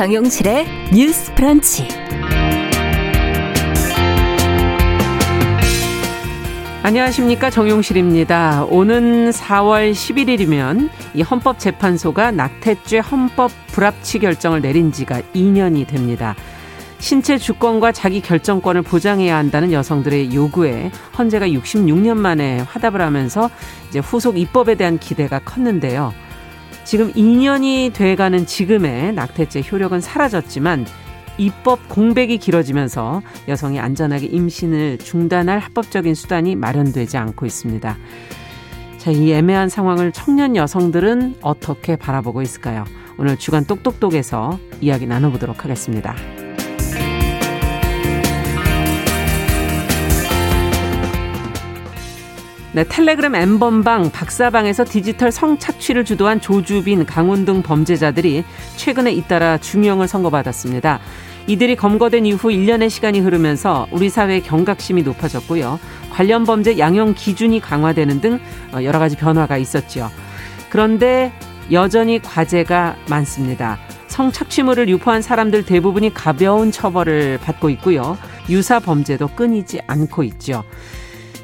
정용실의 뉴스 프런치. 안녕하십니까 정용실입니다. 오는 4월 11일이면 이 헌법재판소가 낙태죄 헌법 불합치 결정을 내린 지가 2년이 됩니다. 신체 주권과 자기 결정권을 보장해야 한다는 여성들의 요구에 헌재가 66년 만에 화답을 하면서 이제 후속 입법에 대한 기대가 컸는데요. 지금 2년이 돼가는 지금의 낙태죄 효력은 사라졌지만 입법 공백이 길어지면서 여성이 안전하게 임신을 중단할 합법적인 수단이 마련되지 않고 있습니다. 자, 이 애매한 상황을 청년 여성들은 어떻게 바라보고 있을까요? 오늘 주간 똑똑똑에서 이야기 나눠보도록 하겠습니다. 네, 텔레그램 엠번방 박사방에서 디지털 성착취를 주도한 조주빈, 강훈 등 범죄자들이 최근에 잇따라 중형을 선고받았습니다. 이들이 검거된 이후 1년의 시간이 흐르면서 우리 사회의 경각심이 높아졌고요. 관련 범죄 양형 기준이 강화되는 등 어, 여러 가지 변화가 있었죠. 그런데 여전히 과제가 많습니다. 성착취물을 유포한 사람들 대부분이 가벼운 처벌을 받고 있고요. 유사 범죄도 끊이지 않고 있죠.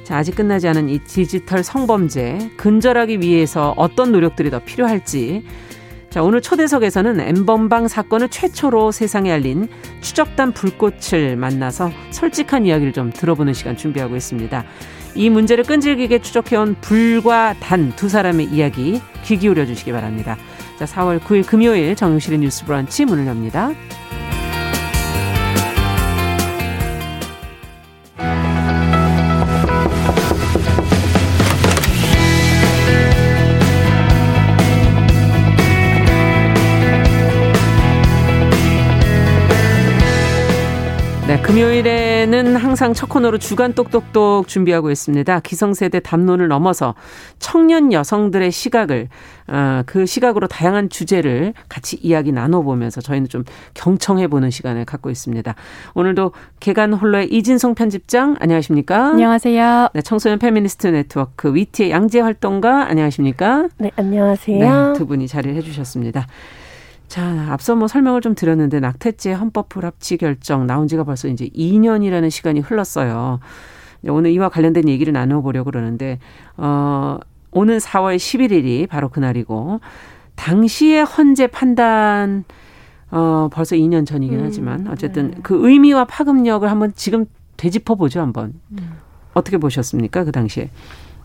자, 아직 끝나지 않은 이 디지털 성범죄 근절하기 위해서 어떤 노력들이 더 필요할지 자, 오늘 초대석에서는 엠번방 사건을 최초로 세상에 알린 추적단 불꽃을 만나서 솔직한 이야기를 좀 들어보는 시간 준비하고 있습니다. 이 문제를 끈질기게 추적해온 불과 단 두 사람의 이야기 귀 기울여 주시기 바랍니다. 자, 4월 9일 금요일 정용실의 뉴스 브런치 문을 엽니다. 네, 금요일에는 항상 첫 코너로 주간 똑똑똑 준비하고 있습니다. 기성세대 담론을 넘어서 청년 여성들의 시각을 어, 그 시각으로 다양한 주제를 같이 이야기 나눠보면서 저희는 좀 경청해보는 시간을 갖고 있습니다. 오늘도 계간 홀로의 이진성 편집장 안녕하십니까? 안녕하세요. 네, 청소년 페미니스트 네트워크 위티의 양재 활동가 안녕하십니까? 네, 안녕하세요. 네, 두 분이 자리를 해주셨습니다. 자, 앞서 뭐 설명을 좀 드렸는데 낙태죄 헌법 불합치 결정 나온 지가 벌써 이제 2년이라는 시간이 흘렀어요. 오늘 이와 관련된 얘기를 나눠보려고 그러는데, 어, 오는 4월 11일이 바로 그날이고, 당시의 헌재 판단, 어, 벌써 2년 전이긴 음, 하지만, 어쨌든 네. 그 의미와 파급력을 한번 지금 되짚어보죠, 한번. 음. 어떻게 보셨습니까, 그 당시에?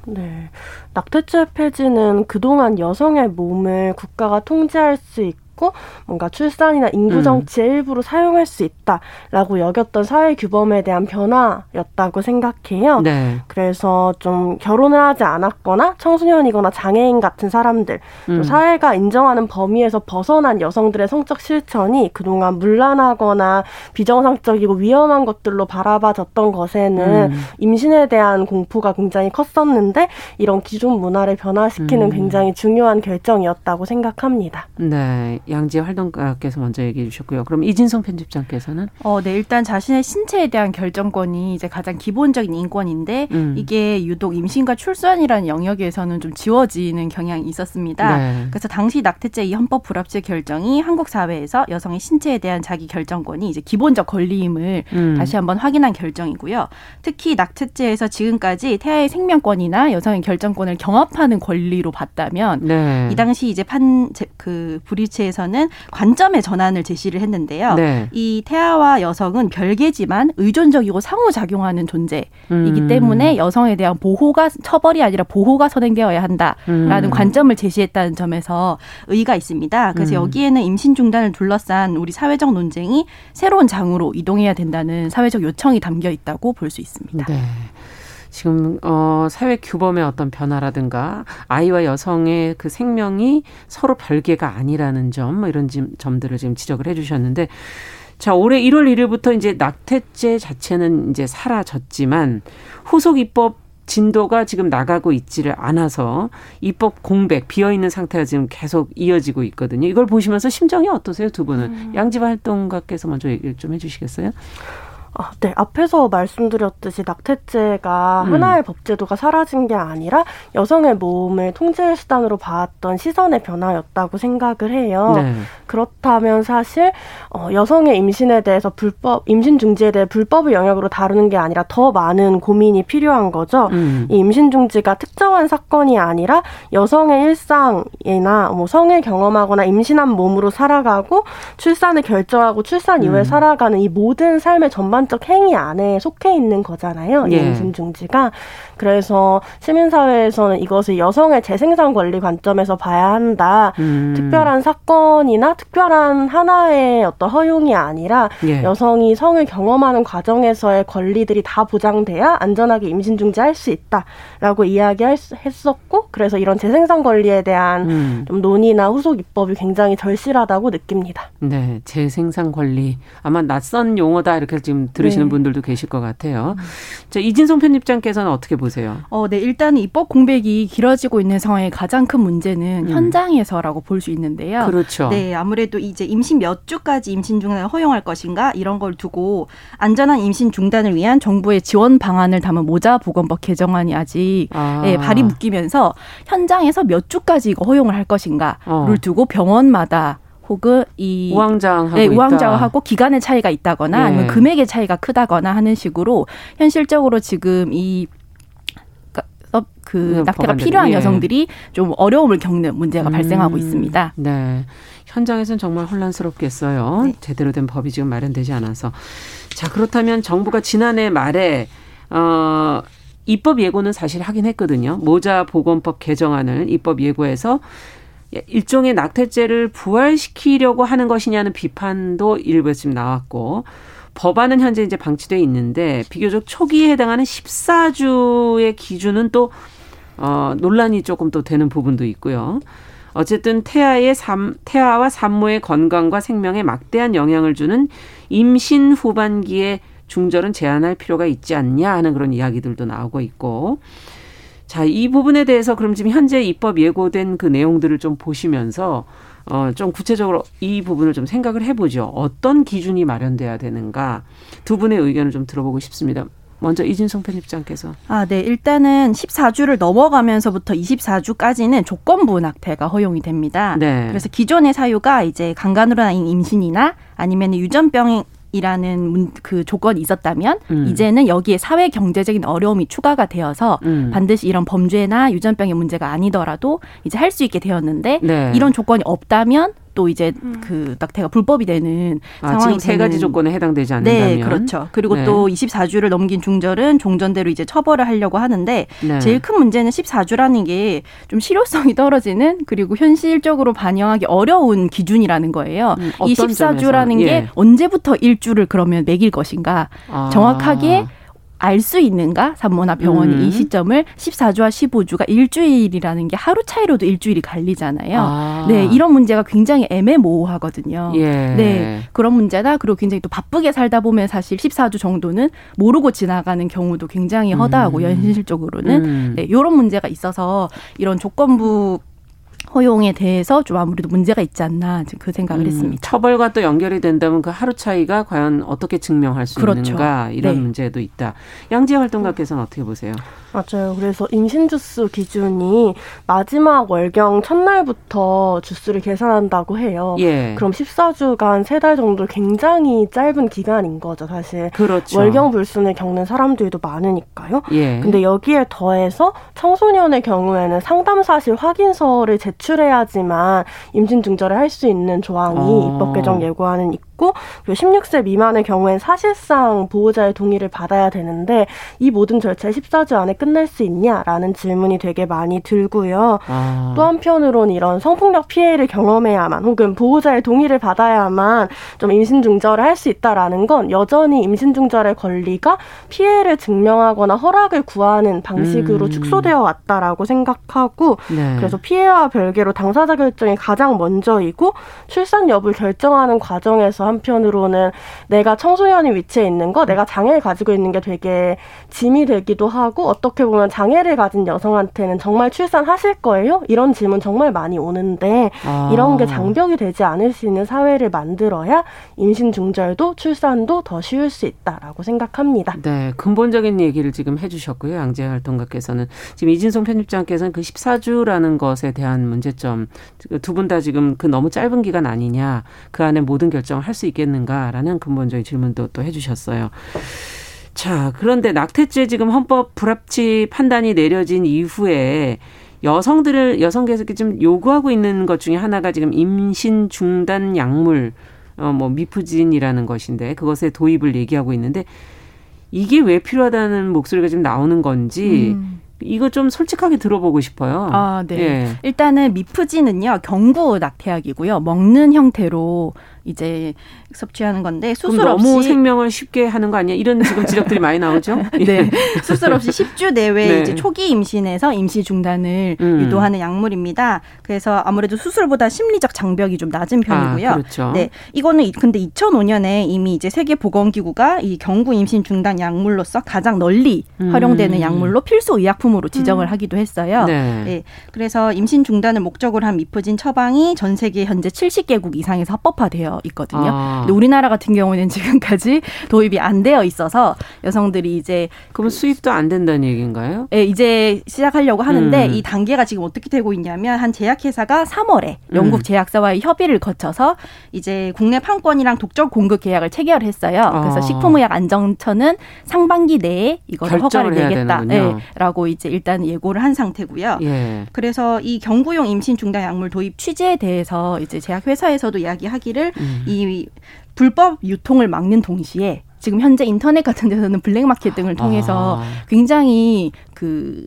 네. 낙태죄 폐지는 그동안 여성의 몸을 국가가 통제할 수 있고, 있고 뭔가 출산이나 인구 정치의 음. 일부로 사용할 수 있다라고 여겼던 사회 규범에 대한 변화였다고 생각해요. 네. 그래서 좀 결혼을 하지 않았거나 청소년이거나 장애인 같은 사람들, 음. 사회가 인정하는 범위에서 벗어난 여성들의 성적 실천이 그동안 문란하거나 비정상적이고 위험한 것들로 바라봐졌던 것에는 음. 임신에 대한 공포가 굉장히 컸었는데 이런 기존 문화를 변화시키는 음. 굉장히 중요한 결정이었다고 생각합니다. 네. 양지 활동가께서 먼저 얘기해 주셨고요. 그럼 이진성 편집장께서는 어, 네, 일단 자신의 신체에 대한 결정권이 이제 가장 기본적인 인권인데 음. 이게 유독 임신과 출산이라는 영역에서는 좀 지워지는 경향이 있었습니다. 네. 그래서 당시 낙태죄 이 헌법 불합치 결정이 한국 사회에서 여성의 신체에 대한 자기 결정권이 이제 기본적 권리임을 음. 다시 한번 확인한 결정이고요. 특히 낙태죄에서 지금까지 태아의 생명권이나 여성의 결정권을 경합하는 권리로 봤다면 네. 이 당시 이제 판 그 불이체에서 대해서는 관점의 전환을 제시를 했는데요. 네. 이 태아와 여성은 별개지만 의존적이고 상호작용하는 존재이기 음. 때문에 여성에 대한 보호가 처벌이 아니라 보호가 선행되어야 한다라는 음. 관점을 제시했다는 점에서 의의가 있습니다. 그래서 음. 여기에는 임신 중단을 둘러싼 우리 사회적 논쟁이 새로운 장으로 이동해야 된다는 사회적 요청이 담겨 있다고 볼 수 있습니다. 네. 지금 어 사회 규범의 어떤 변화라든가 아이와 여성의 그 생명이 서로 별개가 아니라는 점 뭐 이런 점들을 지금 지적을 해 주셨는데 자, 올해 1월 1일부터 이제 낙태죄 자체는 이제 사라졌지만 후속 입법 진도가 지금 나가고 있지를 않아서 입법 공백 비어 있는 상태가 지금 계속 이어지고 있거든요. 이걸 보시면서 심정이 어떠세요, 두 분은? 음. 양지 활동가께서 먼저 얘기를 좀 해주시겠어요? 아, 네. 앞에서 말씀드렸듯이 낙태죄가 음. 하나의 법제도가 사라진 게 아니라 여성의 몸을 통제 수단으로 봐왔던 시선의 변화였다고 생각을 해요. 네. 그렇다면 사실 어, 여성의 임신에 대해서 불법 임신 중지에 대해 불법의 영역으로 다루는 게 아니라 더 많은 고민이 필요한 거죠. 음. 이 임신 중지가 특정한 사건이 아니라 여성의 일상이나 뭐 성을 경험하거나 임신한 몸으로 살아가고 출산을 결정하고 출산 이후에 음. 살아가는 이 모든 삶의 전반 적 행위 안에 속해 있는 거잖아요. 예. 임신 중지가. 그래서 시민사회에서는 이것을 여성의 재생산 권리 관점에서 봐야 한다. 음. 특별한 사건이나 특별한 하나의 어떤 허용이 아니라 예. 여성이 성을 경험하는 과정에서의 권리들이 다 보장돼야 안전하게 임신 중지할 수 있다라고 이야기했었고 그래서 이런 재생산 권리에 대한 음. 좀 논의나 후속 입법이 굉장히 절실하다고 느낍니다. 네, 재생산 권리 아마 낯선 용어다 이렇게 지금 들으시는 네. 분들도 계실 것 같아요. 음. 자 이진성 편집장께서는 어떻게 보세요? 어, 네, 일단 입법 공백이 길어지고 있는 상황의 가장 큰 문제는 음. 현장에서라고 볼 수 있는데요. 그렇죠. 네, 아무래도 이제 임신 몇 주까지 임신 중단을 허용할 것인가 이런 걸 두고 안전한 임신 중단을 위한 정부의 지원 방안을 담은 모자 보건법 개정안이 아직 아. 예, 발이 묶이면서 현장에서 몇 주까지 이거 허용을 할 것인가를 어. 두고 병원마다 혹은 이 우왕좌왕하고 네, 우왕좌왕하고 기간의 차이가 있다거나 네. 아니면 금액의 차이가 크다거나 하는 식으로 현실적으로 지금 이그 네, 낙태가 필요한 예. 여성들이 좀 어려움을 겪는 문제가 음, 발생하고 있습니다. 네. 현장에서는 정말 혼란스럽겠어요. 네. 제대로 된 법이 지금 마련되지 않아서. 자, 그렇다면 정부가 지난해 말에 어 입법 예고는 사실 하긴 했거든요. 모자 보건법 개정안을 입법 예고해서 일종의 낙태죄를 부활시키려고 하는 것이냐는 비판도 일부에서 지금 나왔고 법안은 현재 이제 방치돼 있는데 비교적 초기에 해당하는 14주의 기준은 또 어, 논란이 조금 또 되는 부분도 있고요. 어쨌든 태아의 삶, 태아와 산모의 건강과 생명에 막대한 영향을 주는 임신 후반기에 중절은 제한할 필요가 있지 않냐 하는 그런 이야기들도 나오고 있고. 자, 이 부분에 대해서 그럼 지금 현재 입법 예고된 그 내용들을 좀 보시면서 어, 좀 구체적으로 이 부분을 좀 생각을 해보죠. 어떤 기준이 마련돼야 되는가 두 분의 의견을 좀 들어보고 싶습니다. 먼저 이진성 편집장께서. 아, 네. 일단은 14주를 넘어가면서부터 24주까지는 조건부 낙태가 허용이 됩니다. 네. 그래서 기존의 사유가 이제 강간으로 인 임신이나 아니면 유전병 이라는 그 조건이 있었다면 음. 이제는 여기에 사회 경제적인 어려움이 추가가 되어서 음. 반드시 이런 범죄나 유전병의 문제가 아니더라도 이제 할 수 있게 되었는데 네. 이런 조건이 없다면 또 이제 음. 그 낙태가 불법이 되는 아, 상황이 세 가지 조건에 해당되지 않는다면 네, 그렇죠. 그리고 네. 또 24주를 넘긴 중절은 종전대로 이제 처벌을 하려고 하는데 네. 제일 큰 문제는 14주라는 게 좀 실효성이 떨어지는 그리고 현실적으로 반영하기 어려운 기준이라는 거예요. 음, 이 14주라는 게 예. 언제부터 일주를 그러면 매길 것인가 아. 정확하게 알 수 있는가? 산모나 병원이 음. 이 시점을 14주와 15주가 일주일이라는 게 하루 차이로도 일주일이 갈리잖아요. 아. 네, 이런 문제가 굉장히 애매모호하거든요. 예. 네, 그런 문제다. 그리고 굉장히 또 바쁘게 살다 보면 사실 14주 정도는 모르고 지나가는 경우도 굉장히 허다하고 음. 현실적으로는 음. 네, 이런 문제가 있어서 이런 조건부 허용에 대해서 좀 아무래도 문제가 있지 않나 그 생각을 음, 했습니다. 처벌과 또 연결이 된다면 그 하루 차이가 과연 어떻게 증명할 수 그렇죠. 있는가 이런 네. 문제도 있다. 양재 활동가께서는 어떻게 보세요? 맞아요. 그래서 임신 주수 기준이 마지막 월경 첫날부터 주수를 계산한다고 해요. 예. 그럼 14주간 세 달 정도 굉장히 짧은 기간인 거죠, 사실. 그렇죠. 월경 불순을 겪는 사람들도 많으니까요. 예. 근데 여기에 더해서 청소년의 경우에는 상담 사실 확인서를 제 출해야지만 임신 중절을 할 수 있는 조항이 어. 입법 개정 예고안은 있고 있고 16세 미만의 경우엔 사실상 보호자의 동의를 받아야 되는데 이 모든 절차를 14주 안에 끝낼 수 있냐라는 질문이 되게 많이 들고요. 아. 또 한편으로는 이런 성폭력 피해를 경험해야만 혹은 보호자의 동의를 받아야만 좀 임신 중절을 할 수 있다라는 건 여전히 임신 중절의 권리가 피해를 증명하거나 허락을 구하는 방식으로 음. 축소되어 왔다라고 생각하고 네. 그래서 피해와 별개로 당사자 결정이 가장 먼저이고 출산 여부를 결정하는 과정에서 한편으로는 내가 청소년이 위치해 있는 거, 내가 장애를 가지고 있는 게 되게 짐이 되기도 하고 어떻게 보면 장애를 가진 여성한테는 정말 출산하실 거예요? 이런 질문 정말 많이 오는데 아. 이런 게 장벽이 되지 않을 수 있는 사회를 만들어야 임신 중절도 출산도 더 쉬울 수 있다라고 생각합니다. 네, 근본적인 얘기를 지금 해주셨고요. 양재 활동가께서는 지금 이진송 편집장께서는 그 14주라는 것에 대한 문제점 두 분 다 지금 그 너무 짧은 기간 아니냐 그 안에 모든 결정을 할 수 있겠는가라는 근본적인 질문도 또 해주셨어요. 자, 그런데 낙태죄 지금 헌법 불합치 판단이 내려진 이후에 여성들을 여성계에서 좀 요구하고 있는 것 중에 하나가 지금 임신 중단 약물 어뭐 미프진이라는 것인데 그것의 도입을 얘기하고 있는데 이게 왜 필요하다는 목소리가 좀 나오는 건지 음. 이거 좀 솔직하게 들어보고 싶어요. 아, 네. 예. 일단은 미프진은요, 경구 낙태약이고요. 먹는 형태로 이제 섭취하는 건데 수술 없이 너무 생명을 쉽게 하는 거 아니야? 이런 지금 지적들이 많이 나오죠. 네, 예. 수술 없이 10주 내외 네. 이제 초기 임신에서 임시 중단을 음. 유도하는 약물입니다. 그래서 아무래도 수술보다 심리적 장벽이 좀 낮은 편이고요. 아, 그렇죠. 네, 이거는 근데 2005년에 이미 이제 세계 보건기구가 이 경구 임신 중단 약물로서 가장 널리 음. 활용되는 약물로 필수 의약품으로 지정을 음. 하기도 했어요. 네. 네. 그래서 임신 중단을 목적으로 한 미프진 처방이 전 세계 현재 70개국 이상에서 합법화 되어 있거든요. 아. 근데 우리나라 같은 경우는 지금까지 도입이 안 되어 있어서 여성들이 이제 그럼 수입도 안 된다는 얘기인가요? 네, 이제 시작하려고 하는데 음. 이 단계가 지금 어떻게 되고 있냐면 한 제약회사가 3월에 영국 음. 제약사와의 협의를 거쳐서 이제 국내 판권이랑 독점 공급 계약을 체결했어요. 아. 그래서 식품의약 안정처는 상반기 내에 이걸 허가를 내겠다라고 네, 이제 일단 예고를 한 상태고요. 예. 그래서 이 경구용 임신 중단 약물 도입 취지에 대해서 이제 제약회사에서도 이야기하기를 음. 이 불법 유통을 막는 동시에 지금 현재 인터넷 같은 데서는 블랙마켓 등을 통해서 아. 굉장히 그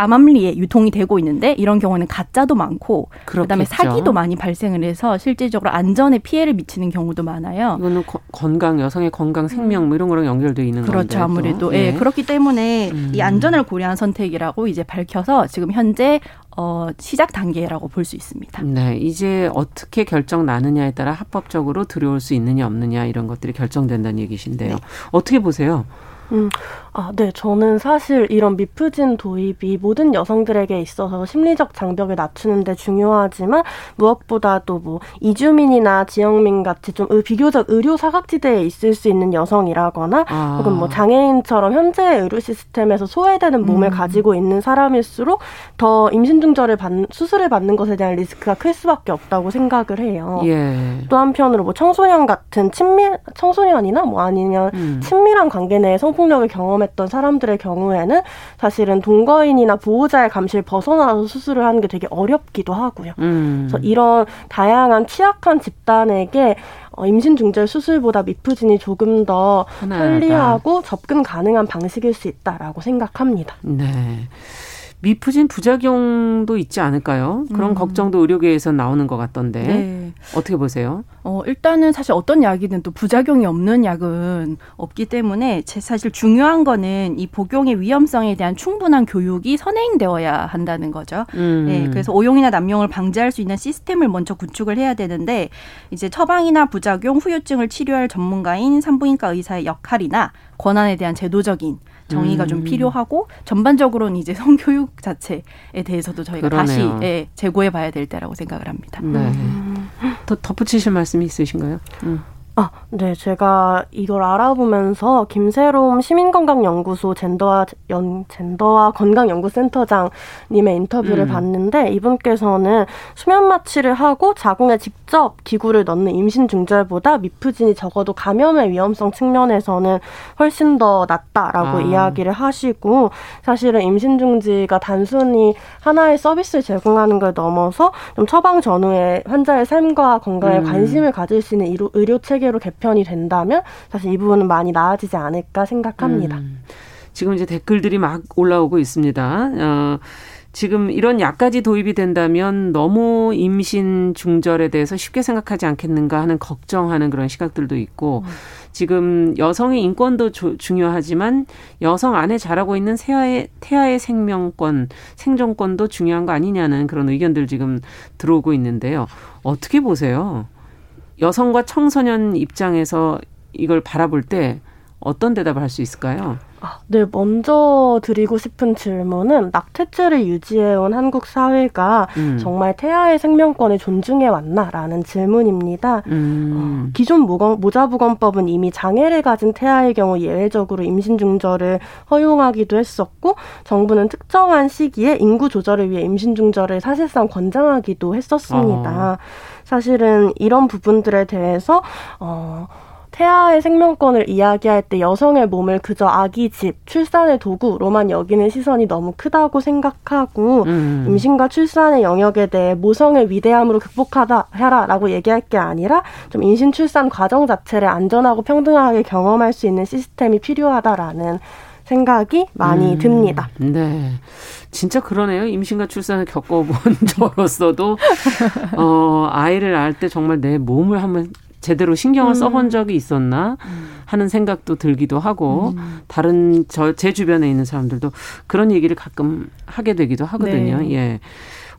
암암리에 유통이 되고 있는데 이런 경우는 가짜도 많고 그렇겠죠. 그다음에 사기도 많이 발생을 해서 실질적으로 안전에 피해를 미치는 경우도 많아요. 이거는 거, 건강 여성의 건강 생명 뭐 이런 거랑 연결돼 있는 그렇죠 건데, 아무래도 예. 예. 그렇기 때문에 음. 이 안전을 고려한 선택이라고 이제 밝혀서 지금 현재 어, 시작 단계라고 볼 수 있습니다. 네, 이제 어떻게 결정 나느냐에 따라 합법적으로 들여올 수 있느냐 없느냐 이런 것들이 결정된다는 얘기신데요. 네. 어떻게 보세요? 음, 아, 네. 저는 사실 이런 미프진 도입이 모든 여성들에게 있어서 심리적 장벽을 낮추는데 중요하지만 무엇보다도 뭐 이주민이나 지역민 같이 좀 비교적 의료 사각지대에 있을 수 있는 여성이라거나 아. 혹은 뭐 장애인처럼 현재 의료 시스템에서 소외되는 몸을 음. 가지고 있는 사람일수록 더 임신 중절을 받 수술을 받는 것에 대한 리스크가 클 수밖에 없다고 생각을 해요. 예. 또 한편으로 뭐 청소년 같은 친밀 청소년이나 뭐 아니면 음. 친밀한 관계 내에 성폭 성폭력을 경험 했던 사람들의 경우에는 사실은 동거인이나 보호자의 감시를 벗어나서 수술을 하는 게 되게 어렵기도 하고요. 음. 그래서 이런 다양한 취약한 집단에게 어, 임신 중절 수술보다 미프진이 조금 더 편리하고 접근 가능한 방식일 수 있다라고 생각합니다. 네. 미프진 부작용도 있지 않을까요? 그런 음. 걱정도 의료계에서 나오는 것 같던데 네. 어떻게 보세요? 어, 일단은 사실 어떤 약이든 또 부작용이 없는 약은 없기 때문에 제 사실 중요한 거는 이 복용의 위험성에 대한 충분한 교육이 선행되어야 한다는 거죠. 음. 네, 그래서 오용이나 남용을 방지할 수 있는 시스템을 먼저 구축을 해야 되는데 이제 처방이나 부작용, 후유증을 치료할 전문가인 산부인과 의사의 역할이나 권한에 대한 제도적인 정의가 음. 좀 필요하고 전반적으로는 이제 성교육 자체에 대해서도 저희가 그러네요. 다시 예, 재고해 봐야 될 때라고 생각을 합니다. 네. 음. 더 덧붙이실 말씀이 있으신가요? 음. 아, 네. 제가 이걸 알아보면서 김세롬 시민건강연구소 젠더와 연, 젠더와 건강연구센터장님의 인터뷰를 음. 봤는데 이분께서는 수면 마취를 하고 자궁에 직접 기구를 넣는 임신 중절보다 미프진이 적어도 감염의 위험성 측면에서는 훨씬 더 낫다라고 아. 이야기를 하시고 사실은 임신 중지가 단순히 하나의 서비스를 제공하는 걸 넘어서 좀 처방 전후에 환자의 삶과 건강에 음. 관심을 가질 수 있는 의료 체계 단계로 개편이 된다면 사실 이 부분은 많이 나아지지 않을까 생각합니다. 음. 지금 이제 댓글들이 막 올라오고 있습니다. 어, 지금 이런 약까지 도입이 된다면 너무 임신 중절에 대해서 쉽게 생각하지 않겠는가 하는 걱정하는 그런 시각들도 있고 음. 지금 여성의 인권도 조, 중요하지만 여성 안에 자라고 있는 태아의 태아의 생명권, 생존권도 중요한 거 아니냐는 그런 의견들 지금 들어오고 있는데요. 어떻게 보세요? 여성과 청소년 입장에서 이걸 바라볼 때 어떤 대답을 할 수 있을까요? 아, 네, 먼저 드리고 싶은 질문은 낙태죄를 유지해온 한국 사회가 음. 정말 태아의 생명권을 존중해 왔나라는 질문입니다. 음. 어, 기존 모자부건법은 이미 장애를 가진 태아의 경우 예외적으로 임신 중절을 허용하기도 했었고 정부는 특정한 시기에 인구 조절을 위해 임신 중절을 사실상 권장하기도 했었습니다. 어. 사실은 이런 부분들에 대해서 어 태아의 생명권을 이야기할 때 여성의 몸을 그저 아기 집, 출산의 도구로만 여기는 시선이 너무 크다고 생각하고 음. 임신과 출산의 영역에 대해 모성의 위대함으로 극복하다 해라라고 얘기할 게 아니라 좀 임신 출산 과정 자체를 안전하고 평등하게 경험할 수 있는 시스템이 필요하다라는 생각이 많이 음. 듭니다. 네. 진짜 그러네요. 임신과 출산을 겪어본 저로서도 어 아이를 낳을 때 정말 내 몸을 한번 제대로 신경을 음. 써본 적이 있었나 하는 생각도 들기도 하고 음. 다른 저 제 주변에 있는 사람들도 그런 얘기를 가끔 하게 되기도 하거든요. 네. 예.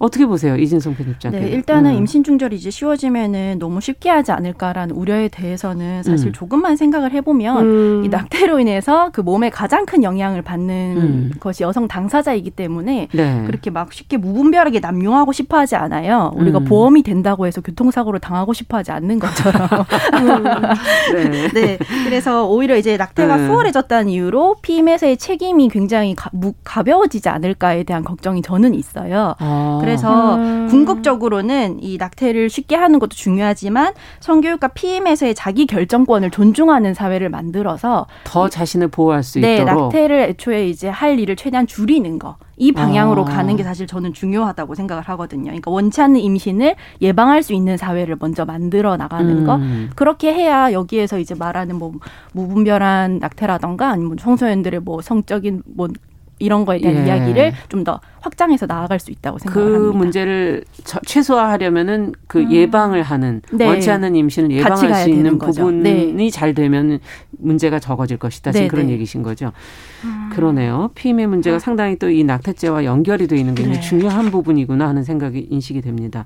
어떻게 보세요, 이진성 편집장? 네, 일단은 음. 임신 중절이 이제 쉬워지면은 너무 쉽게 하지 않을까라는 우려에 대해서는 사실 음. 조금만 생각을 해보면 음. 이 낙태로 인해서 그 몸에 가장 큰 영향을 받는 음. 것이 여성 당사자이기 때문에 네. 그렇게 막 쉽게 무분별하게 남용하고 싶어하지 않아요. 우리가 음. 보험이 된다고 해서 교통사고를 당하고 싶어하지 않는 것처럼. 네. 네. 그래서 오히려 이제 낙태가 네. 수월해졌다는 이유로 피임에서의 책임이 굉장히 가, 무, 가벼워지지 않을까에 대한 걱정이 저는 있어요. 아. 그래서 음. 궁극적으로는 이 낙태를 쉽게 하는 것도 중요하지만 성교육과 피임에서의 자기 결정권을 존중하는 사회를 만들어서 더 자신을 보호할 수 네, 있도록 낙태를 애초에 이제 할 일을 최대한 줄이는 거. 이 방향으로 아. 가는 게 사실 저는 중요하다고 생각을 하거든요. 그러니까 원치 않는 임신을 예방할 수 있는 사회를 먼저 만들어 나가는 음. 거. 그렇게 해야 여기에서 이제 말하는 뭐 무분별한 낙태라던가 아니면 청소년들의 뭐 성적인 뭐 이런 거에 대한 예. 이야기를 좀 더 확장해서 나아갈 수 있다고 생각합니다. 그 문제를 최소화하려면은 그 음. 예방을 하는 네. 원치 않는 임신을 예방할 수 있는 부분이 네. 잘 되면 문제가 적어질 것이다. 지금 네, 그런 네. 얘기신 거죠. 음. 그러네요. 피임의 문제가 음. 상당히 또 이 낙태죄와 연결이 돼 있는 게 굉장히 네. 중요한 부분이구나 하는 생각이 인식이 됩니다.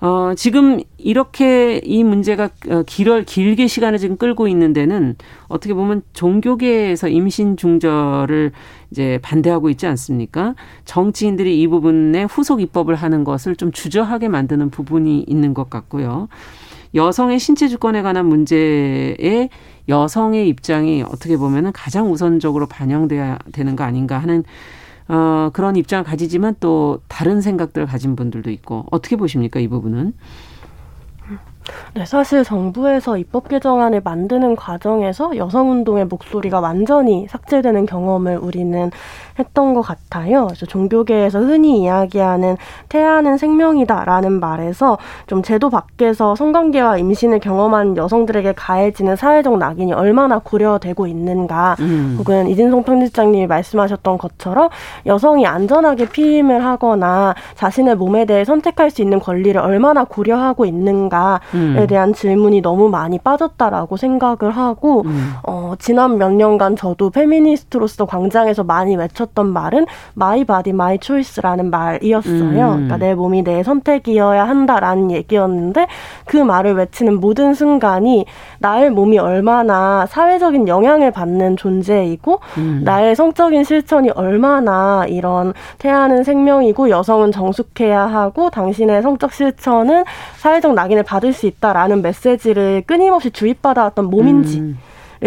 어, 지금 이렇게 이 문제가 어, 길어, 길게 시간을 지금 끌고 있는 데는 어떻게 보면 종교계에서 임신 중절을 이제 반대하고 있지 않습니까? 정치인들이 이 부분에 후속 입법을 하는 것을 좀 주저하게 만드는 부분이 있는 것 같고요. 여성의 신체 주권에 관한 문제에 여성의 입장이 어떻게 보면은 가장 우선적으로 반영돼야 되는 거 아닌가 하는 어, 그런 입장을 가지지만 또 다른 생각들을 가진 분들도 있고 어떻게 보십니까 이 부분은? 네, 사실 정부에서 입법 개정안을 만드는 과정에서 여성운동의 목소리가 완전히 삭제되는 경험을 우리는 했던 것 같아요. 그래서 종교계에서 흔히 이야기하는 태아는 생명이다라는 말에서 좀 제도 밖에서 성관계와 임신을 경험한 여성들에게 가해지는 사회적 낙인이 얼마나 고려되고 있는가, 음. 혹은 이진성 편집장님이 말씀하셨던 것처럼 여성이 안전하게 피임을 하거나 자신의 몸에 대해 선택할 수 있는 권리를 얼마나 고려하고 있는가에 음. 대한 질문이 너무 많이 빠졌다라고 생각을 하고, 음. 어, 지난 몇 년간 저도 페미니스트로서 광장에서 많이 붙였던 말은 my body my choice라는 말이었어요. 음. 그러니까 내 몸이 내 선택이어야 한다라는 얘기였는데 그 말을 외치는 모든 순간이 나의 몸이 얼마나 사회적인 영향을 받는 존재이고 음. 나의 성적인 실천이 얼마나 이런 태아는 생명이고 여성은 정숙해야 하고 당신의 성적 실천은 사회적 낙인을 받을 수 있다라는 메시지를 끊임없이 주입받아왔던 몸인지 음.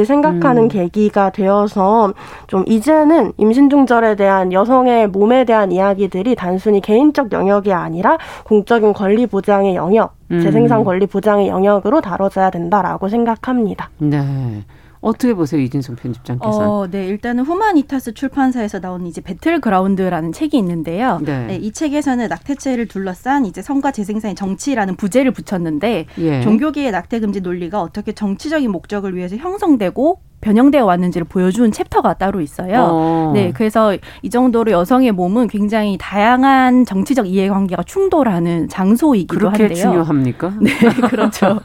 생각하는 음. 계기가 되어서 좀 이제는 임신 중절에 대한 여성의 몸에 대한 이야기들이 단순히 개인적 영역이 아니라 공적인 권리 보장의 영역, 음. 재생산 권리 보장의 영역으로 다뤄져야 된다라고 생각합니다. 네. 어떻게 보세요, 이진성 편집장께서? 어, 네, 일단은 후마니타스 출판사에서 나온 이제 배틀그라운드라는 책이 있는데요. 네. 네, 이 책에서는 낙태죄를 둘러싼 이제 성과 재생산의 정치라는 부제를 붙였는데 예. 종교계의 낙태 금지 논리가 어떻게 정치적인 목적을 위해서 형성되고 변형되어 왔는지를 보여준 챕터가 따로 있어요. 어. 네, 그래서 이 정도로 여성의 몸은 굉장히 다양한 정치적 이해관계가 충돌하는 장소이기도 그렇게 한데요. 중요합니까? 네, 그렇죠.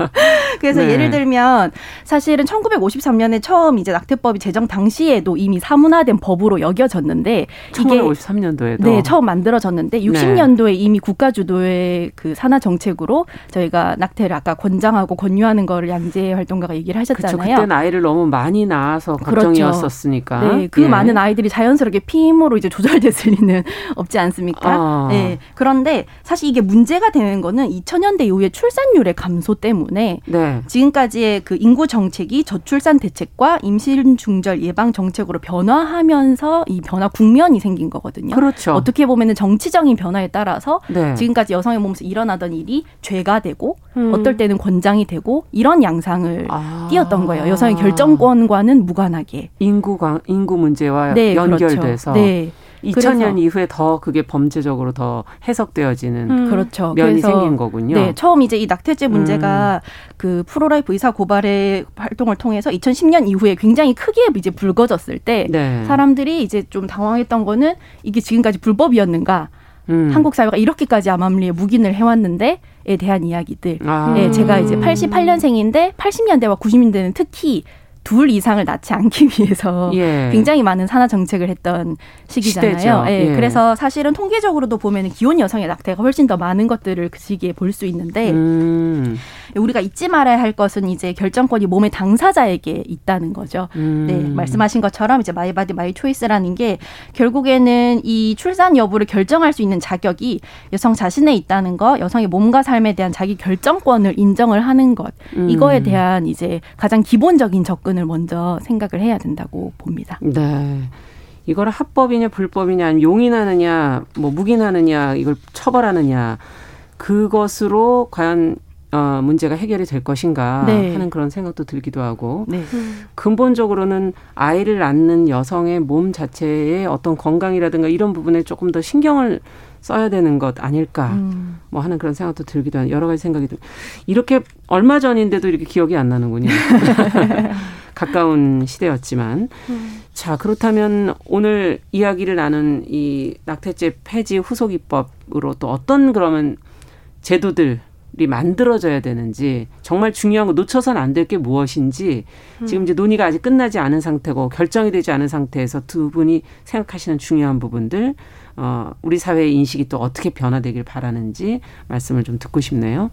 그래서 네. 예를 들면 사실은 1953년에 처음 이제 낙태법이 제정 당시에도 이미 사문화된 법으로 여겨졌는데 1953년도에도 네, 처음 만들어졌는데 60년도에 이미 국가 주도의 그 산하 정책으로 저희가 낙태를 아까 권장하고 권유하는 거를 양재 활동가가 얘기를 하셨잖아요. 그렇죠. 그때 아이를 너무 많이 낳아서 그렇죠. 걱정이었었으니까. 그렇죠. 네, 그 예. 많은 아이들이 자연스럽게 피임으로 이제 조절됐을 리는 없지 않습니까? 아. 네. 그런데 사실 이게 문제가 되는 거는 2000년대 이후에 출산율의 감소 때문에 네. 지금까지의 그 인구 정책이 저출산 대책과 임신 중절 예방 정책으로 변화하면서 이 변화 국면이 생긴 거거든요. 그렇죠. 어떻게 보면은 정치적인 변화에 따라서 네. 지금까지 여성의 몸에서 일어나던 일이 죄가 되고 음. 어떨 때는 권장이 되고 이런 양상을 아. 띄었던 거예요. 여성의 결정권 과는 무관하게 인구 인구 문제와 네. 연결돼서 그렇죠. 네. 2000년 이후에 더 그게 범죄적으로 더 해석되어지는 음. 그렇죠. 면이 그래서, 생긴 거군요. 네, 처음 이제 이 낙태죄 문제가 음. 그 pro-life 의사 고발의 활동을 통해서 2010년 이후에 굉장히 크게 이제 불거졌을 때 네. 사람들이 이제 좀 당황했던 거는 이게 지금까지 불법이었는가? 음. 한국 사회가 이렇게까지 암암리에 묵인을 해왔는데 에 대한 이야기들. 아. 네, 제가 이제 88년생인데 80년대와 90년대는 특히 둘 이상을 낳지 않기 위해서 예. 굉장히 많은 산아 정책을 했던 시기잖아요. 예. 예. 그래서 사실은 통계적으로도 보면 기혼 여성의 낙태가 훨씬 더 많은 것들을 그 시기에 볼 수 있는데 음. 우리가 잊지 말아야 할 것은 이제 결정권이 몸의 당사자에게 있다는 거죠. 음. 네, 말씀하신 것처럼 이제 my body my choice라는 게 결국에는 이 출산 여부를 결정할 수 있는 자격이 여성 자신에 있다는 거, 여성의 몸과 삶에 대한 자기 결정권을 인정을 하는 것. 음. 이거에 대한 이제 가장 기본적인 접근을 부분을 먼저 생각을 해야 된다고 봅니다. 네. 이거를 합법이냐 불법이냐 아니면 용인하느냐 뭐 묵인하느냐 이걸 처벌하느냐 그것으로 과연 어, 문제가 해결이 될 것인가 네. 하는 그런 생각도 들기도 하고 네. 근본적으로는 아이를 낳는 여성의 몸 자체의 어떤 건강이라든가 이런 부분에 조금 더 신경을 써야 되는 것 아닐까 음. 뭐 하는 그런 생각도 들기도 하는 여러 가지 생각이 들 이렇게 얼마 전인데도 이렇게 기억이 안 나는군요. 가까운 시대였지만 음. 자 그렇다면 오늘 이야기를 나눈 이 낙태죄 폐지 후속 입법으로 또 어떤 그러면 제도들 이 만들어져야 되는지 정말 중요한 거 놓쳐서는 안될 게 무엇인지 음. 지금 이제 논의가 아직 끝나지 않은 상태고 결정이 되지 않은 상태에서 두 분이 생각하시는 중요한 부분들 어 우리 사회의 인식이 또 어떻게 변화되길 바라는지 말씀을 좀 듣고 싶네요.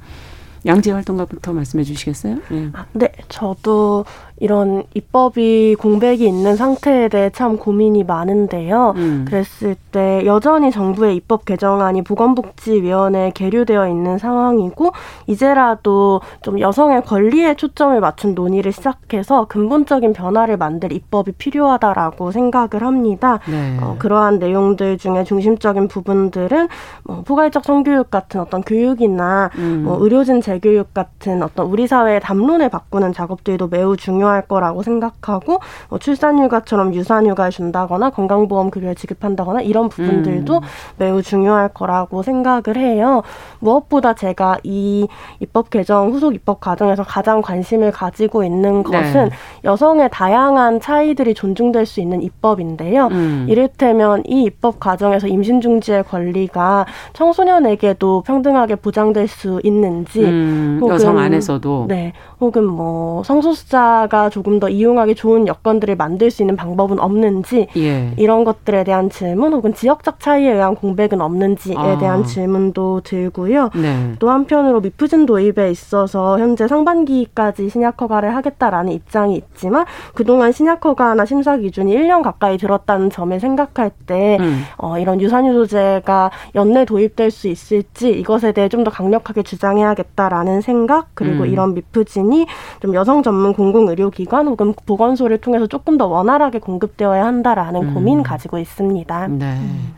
양재 활동가부터 말씀해 주시겠어요? 네. 아, 네, 저도 이런 입법이 공백이 있는 상태에 대해 참 고민이 많은데요. 음. 그랬을 때 여전히 정부의 입법 개정안이 보건복지위원회에 계류되어 있는 상황이고 이제라도 좀 여성의 권리에 초점을 맞춘 논의를 시작해서 근본적인 변화를 만들 입법이 필요하다라고 생각을 합니다. 네. 어, 그러한 내용들 중에 중심적인 부분들은 뭐 포괄적 성교육 같은 어떤 교육이나 음. 뭐 의료진 재교육 같은 어떤 우리 사회의 담론을 바꾸는 작업들도 매우 중요. 중요할 거라고 생각하고 뭐 출산휴가처럼 유산휴가를 준다거나 건강보험 급여를 지급한다거나 이런 부분들도 음. 매우 중요할 거라고 생각을 해요. 무엇보다 제가 이 입법 개정 후속 입법 과정에서 가장 관심을 가지고 있는 네. 것은 네. 여성의 다양한 차이들이 존중될 수 있는 입법인데요. 음. 이를테면 이 입법 과정에서 임신 중지의 권리가 청소년에게도 평등하게 보장될 수 있는지 음, 여성 안에서도 네 혹은 뭐 성소수자가 조금 더 이용하기 좋은 여건들을 만들 수 있는 방법은 없는지 예. 이런 것들에 대한 질문 혹은 지역적 차이에 의한 공백은 없는지에 아. 대한 질문도 들고요. 네. 또 한편으로 미프진 도입에 있어서 현재 상반기까지 신약 허가를 하겠다라는 입장이 있지만 그동안 신약 허가나 심사 기준이 1년 가까이 들었다는 점을 생각할 때 음. 어, 이런 유산유도제가 연내 도입될 수 있을지 이것에 대해 좀 더 강력하게 주장해야겠다라는 생각 그리고 음. 이런 미프진 이좀 여성 전문 공공의료 의료기관 혹은 보건소를 통해서 조금 더 원활하게 공급되어야 한다라는 음. 고민 가지고 있습니다. 네. 음.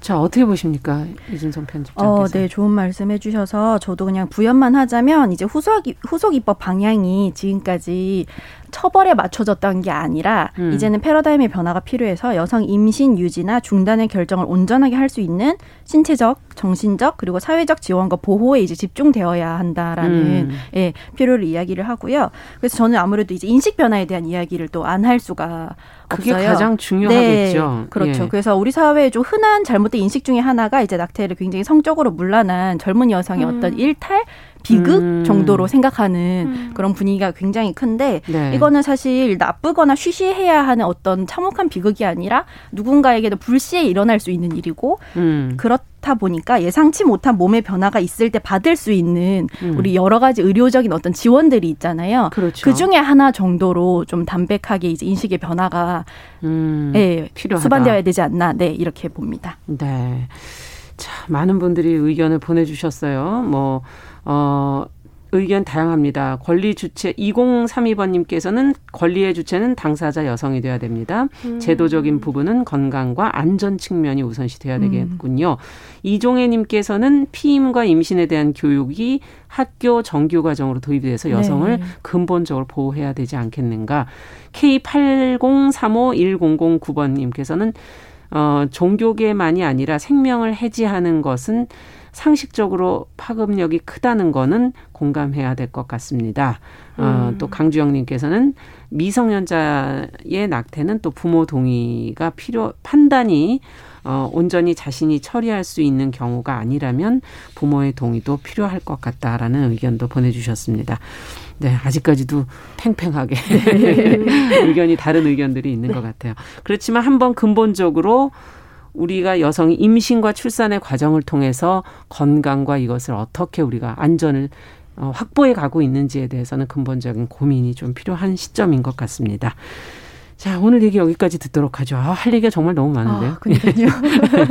자 어떻게 보십니까 이준성 편집장께서? 어, 네 좋은 말씀 해 주셔서 저도 그냥 부연만 하자면 이제 후속 후속 입법 방향이 지금까지 처벌에 맞춰졌던 게 아니라 음. 이제는 패러다임의 변화가 필요해서 여성 임신 유지나 중단의 결정을 온전하게 할 수 있는 신체적, 정신적 그리고 사회적 지원과 보호에 이제 집중되어야 한다라는 음. 예, 필요를 이야기를 하고요. 그래서 저는 아무래도 이제 인식 변화에 대한 이야기를 또 안 할 수가 그게 없어요. 가장 중요하겠죠. 네, 그렇죠. 예. 그래서 우리 사회에 좀 흔한 잘못된 인식 중에 하나가 이제 낙태를 굉장히 성적으로 문란한 젊은 여성의 음. 어떤 일탈 비극 음. 정도로 생각하는 음. 그런 분위기가 굉장히 큰데 네. 이거는 사실 나쁘거나 쉬쉬해야 하는 어떤 참혹한 비극이 아니라 누군가에게도 불시에 일어날 수 있는 일이고 음. 그렇 다 보니까 예상치 못한 몸의 변화가 있을 때 받을 수 있는 음. 우리 여러 가지 의료적인 어떤 지원들이 있잖아요. 그렇죠. 그 중에 하나 정도로 좀 담백하게 이제 인식의 변화가 음. 예, 필요하다. 수반되어야 되지 않나 네 이렇게 봅니다. 네. 자, 많은 분들이 의견을 보내주셨어요. 뭐 어, 의견 다양합니다. 권리 주체 2032번님께서는 권리의 주체는 당사자 여성이 돼야 됩니다. 음. 제도적인 부분은 건강과 안전 측면이 우선시 돼야 음. 되겠군요. 음. 이종혜님께서는 피임과 임신에 대한 교육이 학교 정규 과정으로 도입돼서 여성을 네. 근본적으로 보호해야 되지 않겠는가. K80351009번님께서는 어, 종교계만이 아니라 생명을 해지하는 것은 상식적으로 파급력이 크다는 거는 공감해야 될 것 같습니다. 어, 음. 또 강주영님께서는 미성년자의 낙태는 또 부모 동의가 필요 판단이 어, 온전히 자신이 처리할 수 있는 경우가 아니라면 부모의 동의도 필요할 것 같다라는 의견도 보내주셨습니다. 네, 아직까지도 팽팽하게 의견이 다른 의견들이 있는 것 같아요. 그렇지만 한번 근본적으로 우리가 여성이 임신과 출산의 과정을 통해서 건강과 이것을 어떻게 우리가 안전을 어, 확보해 가고 있는지에 대해서는 근본적인 고민이 좀 필요한 시점인 것 같습니다. 자, 오늘 얘기 여기까지 듣도록 하죠. 아, 할 얘기가 정말 너무 많은데요. 아, 그러니까요.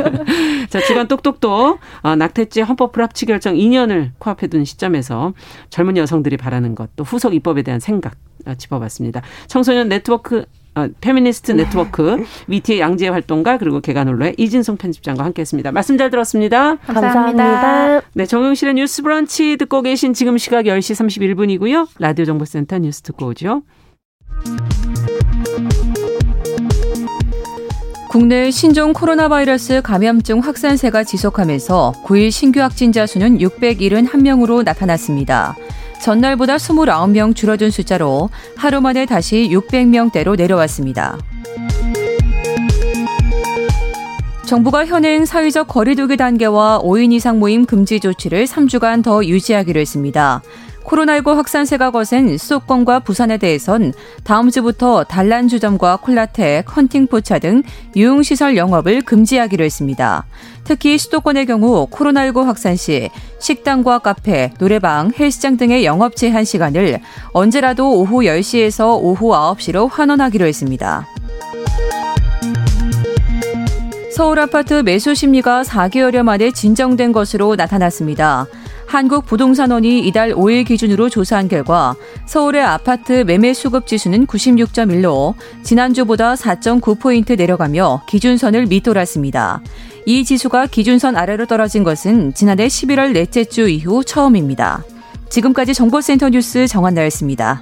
자, 주간 똑똑똑 어, 낙태죄 헌법 불합치 결정 2년을 코앞에 둔 시점에서 젊은 여성들이 바라는 것, 또 후속 입법에 대한 생각 어, 짚어봤습니다. 청소년 네트워크 어, 페미니스트 네트워크 위티의 양재 활동가 그리고 계간홀로의 이진성 편집장과 함께했습니다. 말씀 잘 들었습니다. 감사합니다. 네, 정용실의 뉴스 브런치 듣고 계신 지금 시각 10시 31분이고요. 라디오 정보센터 뉴스 듣고 오죠. 국내 신종 코로나 바이러스 감염증 확산세가 지속하면서 9일 신규 확진자 수는 671명으로 나타났습니다. 전날보다 29명 줄어든 숫자로 하루 만에 다시 600명대로 내려왔습니다. 정부가 현행 사회적 거리두기 단계와 5인 이상 모임 금지 조치를 3주간 더 유지하기로 했습니다. 코로나19 확산세가 거센 수도권과 부산에 대해선 다음 주부터 단란주점과 콜라텍, 헌팅포차 등 유흥시설 영업을 금지하기로 했습니다. 특히 수도권의 경우 코로나19 확산 시 식당과 카페, 노래방, 헬스장 등의 영업 제한 시간을 언제라도 오후 10시에서 오후 9시로 환원하기로 했습니다. 서울 아파트 매수 심리가 4개월여 만에 진정된 것으로 나타났습니다. 한국부동산원이 이달 5일 기준으로 조사한 결과 서울의 아파트 매매 수급 지수는 96.1로 지난주보다 4.9포인트 내려가며 기준선을 밑돌았습니다. 이 지수가 기준선 아래로 떨어진 것은 지난해 11월 넷째 주 이후 처음입니다. 지금까지 정보센터 뉴스 정한나였습니다.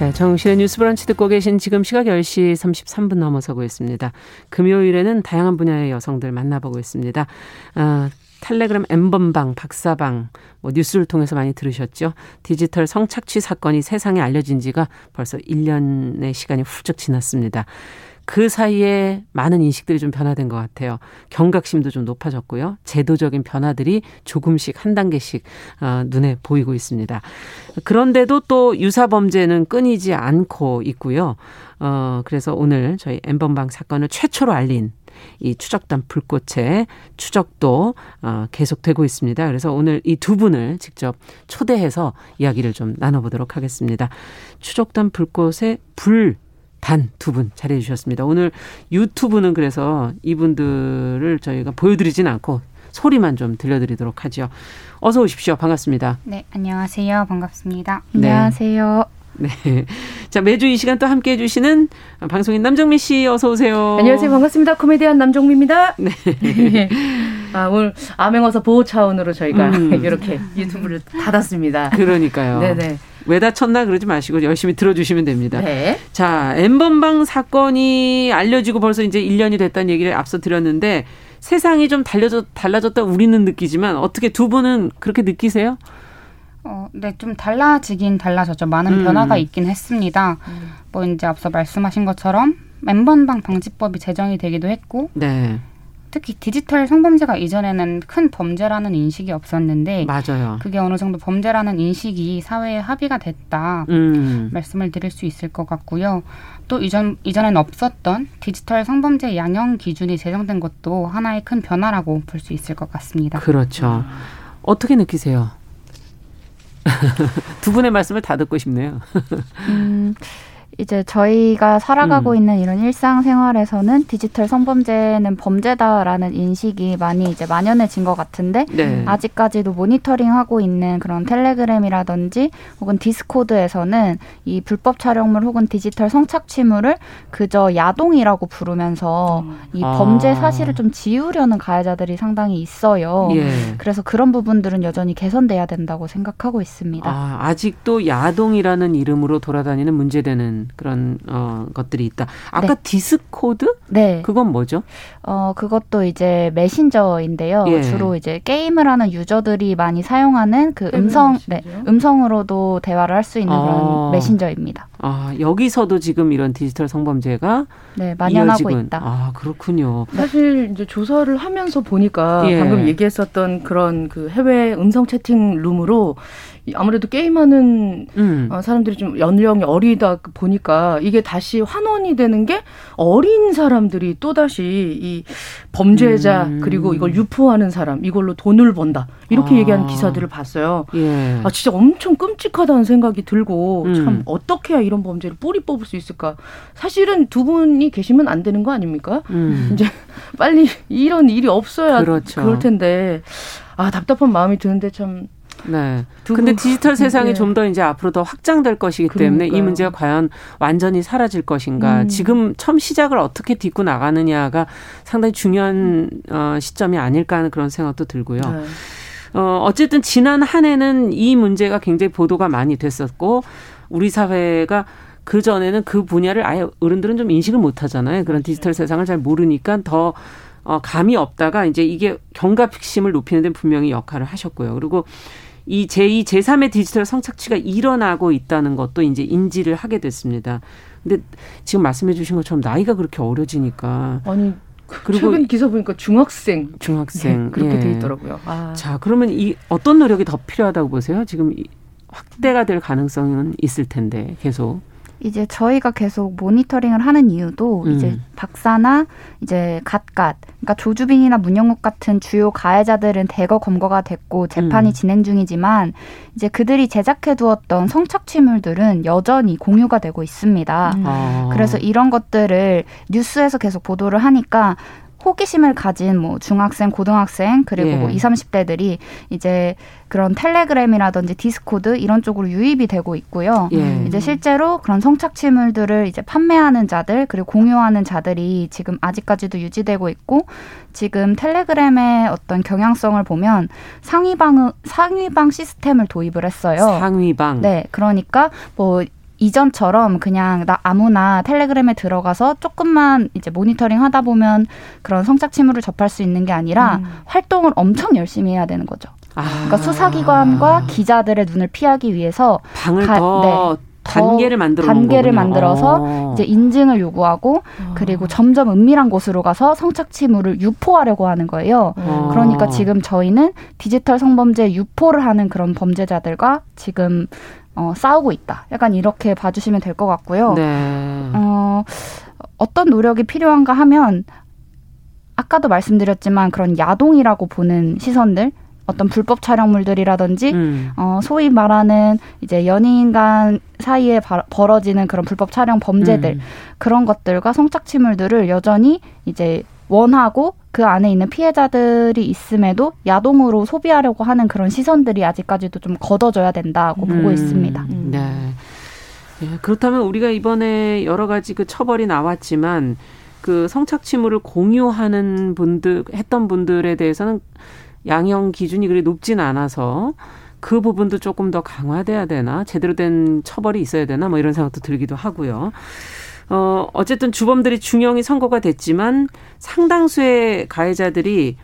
네, 정실의 뉴스 브런치 듣고 계신 지금 시각 10시 33분 넘어서고 있습니다. 금요일에는 다양한 분야의 여성들 만나보고 있습니다. 아, 텔레그램 엠번방, 박사방, 뭐 뉴스를 통해서 많이 들으셨죠? 디지털 성착취 사건이 세상에 알려진 지가 벌써 1년의 시간이 훌쩍 지났습니다. 그 사이에 많은 인식들이 좀 변화된 것 같아요. 경각심도 좀 높아졌고요. 제도적인 변화들이 조금씩 한 단계씩 어, 눈에 보이고 있습니다. 그런데도 또 유사 범죄는 끊이지 않고 있고요. 어, 그래서 오늘 저희 엠번방 사건을 최초로 알린 이 추적단 불꽃의 추적도 어, 계속되고 있습니다. 그래서 오늘 이 두 분을 직접 초대해서 이야기를 좀 나눠보도록 하겠습니다. 추적단 불꽃의 불 단 두 분 자리해 주셨습니다. 오늘 유튜브는 그래서 이분들을 저희가 보여드리진 않고 소리만 좀 들려드리도록 하죠. 어서 오십시오. 반갑습니다. 네, 안녕하세요. 반갑습니다. 네. 안녕하세요. 네. 자, 매주 이 시간 또 함께 해주시는 방송인 남정미 씨 어서 오세요. 안녕하세요. 반갑습니다. 코미디언 남정미입니다. 네. 아, 오늘 암행어사 보호 차원으로 저희가 음. 이렇게 유튜브를 닫았습니다. 그러니까요. 네네. 왜 다쳤나 그러지 마시고 열심히 들어주시면 됩니다. 네. 자, 엠번방 사건이 알려지고 벌써 이제 1년이 됐다는 얘기를 앞서 드렸는데 세상이 좀 달려졌, 달라졌다 우리는 느끼지만 어떻게 두 분은 그렇게 느끼세요? 어, 네, 좀 달라지긴 달라졌죠. 많은 음. 변화가 있긴 했습니다. 음. 뭐 이제 앞서 말씀하신 것처럼 멤번방 방지법이 제정이 되기도 했고, 네. 특히 디지털 성범죄가 이전에는 큰 범죄라는 인식이 없었는데 맞아요. 그게 어느 정도 범죄라는 인식이 사회에 합의가 됐다 음. 말씀을 드릴 수 있을 것 같고요. 또 이전 이전에는 없었던 디지털 성범죄 양형 기준이 제정된 것도 하나의 큰 변화라고 볼 수 있을 것 같습니다. 그렇죠. 어떻게 느끼세요? 두 분의 말씀을 다 듣고 싶네요. 음, 이제 저희가 살아가고 음. 있는 이런 일상생활에서는 디지털 성범죄는 범죄다라는 인식이 많이 이제 만연해진 것 같은데 네. 아직까지도 모니터링하고 있는 그런 텔레그램이라든지 혹은 디스코드에서는 이 불법 촬영물 혹은 디지털 성착취물을 그저 야동이라고 부르면서 음. 이 범죄 아. 사실을 좀 지우려는 가해자들이 상당히 있어요. 예. 그래서 그런 부분들은 여전히 개선돼야 된다고 생각하고 있습니다. 아, 아직도 야동이라는 이름으로 돌아다니는 문제되는 그런 어 것들이 있다. 아까 네. 디스코드? 네. 그건 뭐죠? 어 그것도 이제 메신저인데요. 예. 주로 이제 게임을 하는 유저들이 많이 사용하는 그 음성 네, 음성으로도 대화를 할 수 있는 아. 그런 메신저입니다. 아 여기서도 지금 이런 디지털 성범죄가 네 만연하고 이어지군. 있다. 아 그렇군요. 사실 이제 조사를 하면서 보니까 예. 방금 얘기했었던 그런 그 해외 음성 채팅 룸으로 아무래도 게임하는 음. 어, 사람들이 좀 연령이 어리다 보니까 이게 다시 환원이 되는 게 어린 사람들이 또 다시 이 범죄자 음. 그리고 이걸 유포하는 사람 이걸로 돈을 번다 이렇게 아. 얘기하는 기사들을 봤어요. 예. 아 진짜 엄청 끔찍하다는 생각이 들고 음. 참 어떻게 해야 이런 범죄를 뿌리 뽑을 수 있을까? 사실은 두 분이 계시면 안 되는 거 아닙니까? 음. 이제 빨리 이런 일이 없어야 그렇죠. 그럴 텐데 아 답답한 마음이 드는데 참 네. 근데 디지털 세상이 네. 좀더 이제 앞으로 더 확장될 것이기 그러니까요. 때문에 이 문제가 과연 완전히 사라질 것인가. 음. 지금 처음 시작을 어떻게 딛고 나가느냐가 상당히 중요한 어, 시점이 아닐까 하는 그런 생각도 들고요. 네. 어, 어쨌든 지난 한 해는 이 문제가 굉장히 보도가 많이 됐었고 우리 사회가 그 전에는 그 분야를 아예 어른들은 좀 인식을 못 하잖아요. 그런 디지털 세상을 잘 모르니까 더 어, 감이 없다가 이제 이게 경각심을 높이는 데 분명히 역할을 하셨고요. 그리고 이 제2, 제3의 디지털 성착취가 일어나고 있다는 것도 이제 인지를 하게 됐습니다. 근데 지금 말씀해 주신 것처럼 나이가 그렇게 어려지니까. 아니, 그리고 최근 기사 보니까 중학생. 중학생. 네, 그렇게 예. 돼 있더라고요. 아. 자, 그러면 이 어떤 노력이 더 필요하다고 보세요? 지금 확대가 될 가능성은 있을 텐데, 계속. 이제 저희가 계속 모니터링을 하는 이유도 음. 이제 박사나 이제 갓갓 그러니까 조주빈이나 문영욱 같은 주요 가해자들은 대거 검거가 됐고 재판이 음. 진행 중이지만 이제 그들이 제작해 두었던 성착취물들은 여전히 공유가 되고 있습니다. 음. 아. 그래서 이런 것들을 뉴스에서 계속 보도를 하니까 호기심을 가진 뭐 중학생, 고등학생 그리고 예. 뭐 20, 30대들이 이제 그런 텔레그램이라든지 디스코드 이런 쪽으로 유입이 되고 있고요. 예. 이제 실제로 그런 성착취물들을 이제 판매하는 자들 그리고 공유하는 자들이 지금 아직까지도 유지되고 있고 지금 텔레그램의 어떤 경향성을 보면 상위방 상위방 시스템을 도입을 했어요. 상위방. 네, 그러니까 뭐 이전처럼 그냥 나 아무나 텔레그램에 들어가서 조금만 이제 모니터링 하다 보면 그런 성착취물을 접할 수 있는 게 아니라 음. 활동을 엄청 열심히 해야 되는 거죠. 아. 그러니까 수사기관과 기자들의 눈을 피하기 위해서 방을 가, 더 네, 단계를 만들어 단계를 만들어서 어. 이제 인증을 요구하고 어. 그리고 점점 은밀한 곳으로 가서 성착취물을 유포하려고 하는 거예요. 어. 그러니까 지금 저희는 디지털 성범죄 유포를 하는 그런 범죄자들과 지금 어, 싸우고 있다. 약간 이렇게 봐주시면 될 것 같고요. 네. 어, 어떤 노력이 필요한가 하면 아까도 말씀드렸지만 그런 야동이라고 보는 시선들 어떤 불법 촬영물들이라든지 음. 어 소위 말하는 이제 연인 간 사이에 바, 벌어지는 그런 불법 촬영 범죄들 음. 그런 것들과 성착취물들을 여전히 이제 원하고 그 안에 있는 피해자들이 있음에도 야동으로 소비하려고 하는 그런 시선들이 아직까지도 좀 걷어져야 된다고 음. 보고 있습니다. 네. 예, 그렇다면 우리가 이번에 여러 가지 그 처벌이 나왔지만 그 성착취물을 공유하는 분들 했던 분들에 대해서는 양형 기준이 그리 높진 않아서 그 부분도 조금 더 강화돼야 되나 제대로 된 처벌이 있어야 되나 뭐 이런 생각도 들기도 하고요. 어 어쨌든 주범들이 중형이 선고가 됐지만 상당수의 가해자들이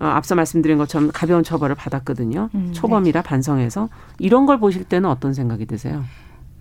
어, 앞서 말씀드린 것처럼 가벼운 처벌을 받았거든요. 음, 네. 초범이라 반성해서 이런 걸 보실 때는 어떤 생각이 드세요?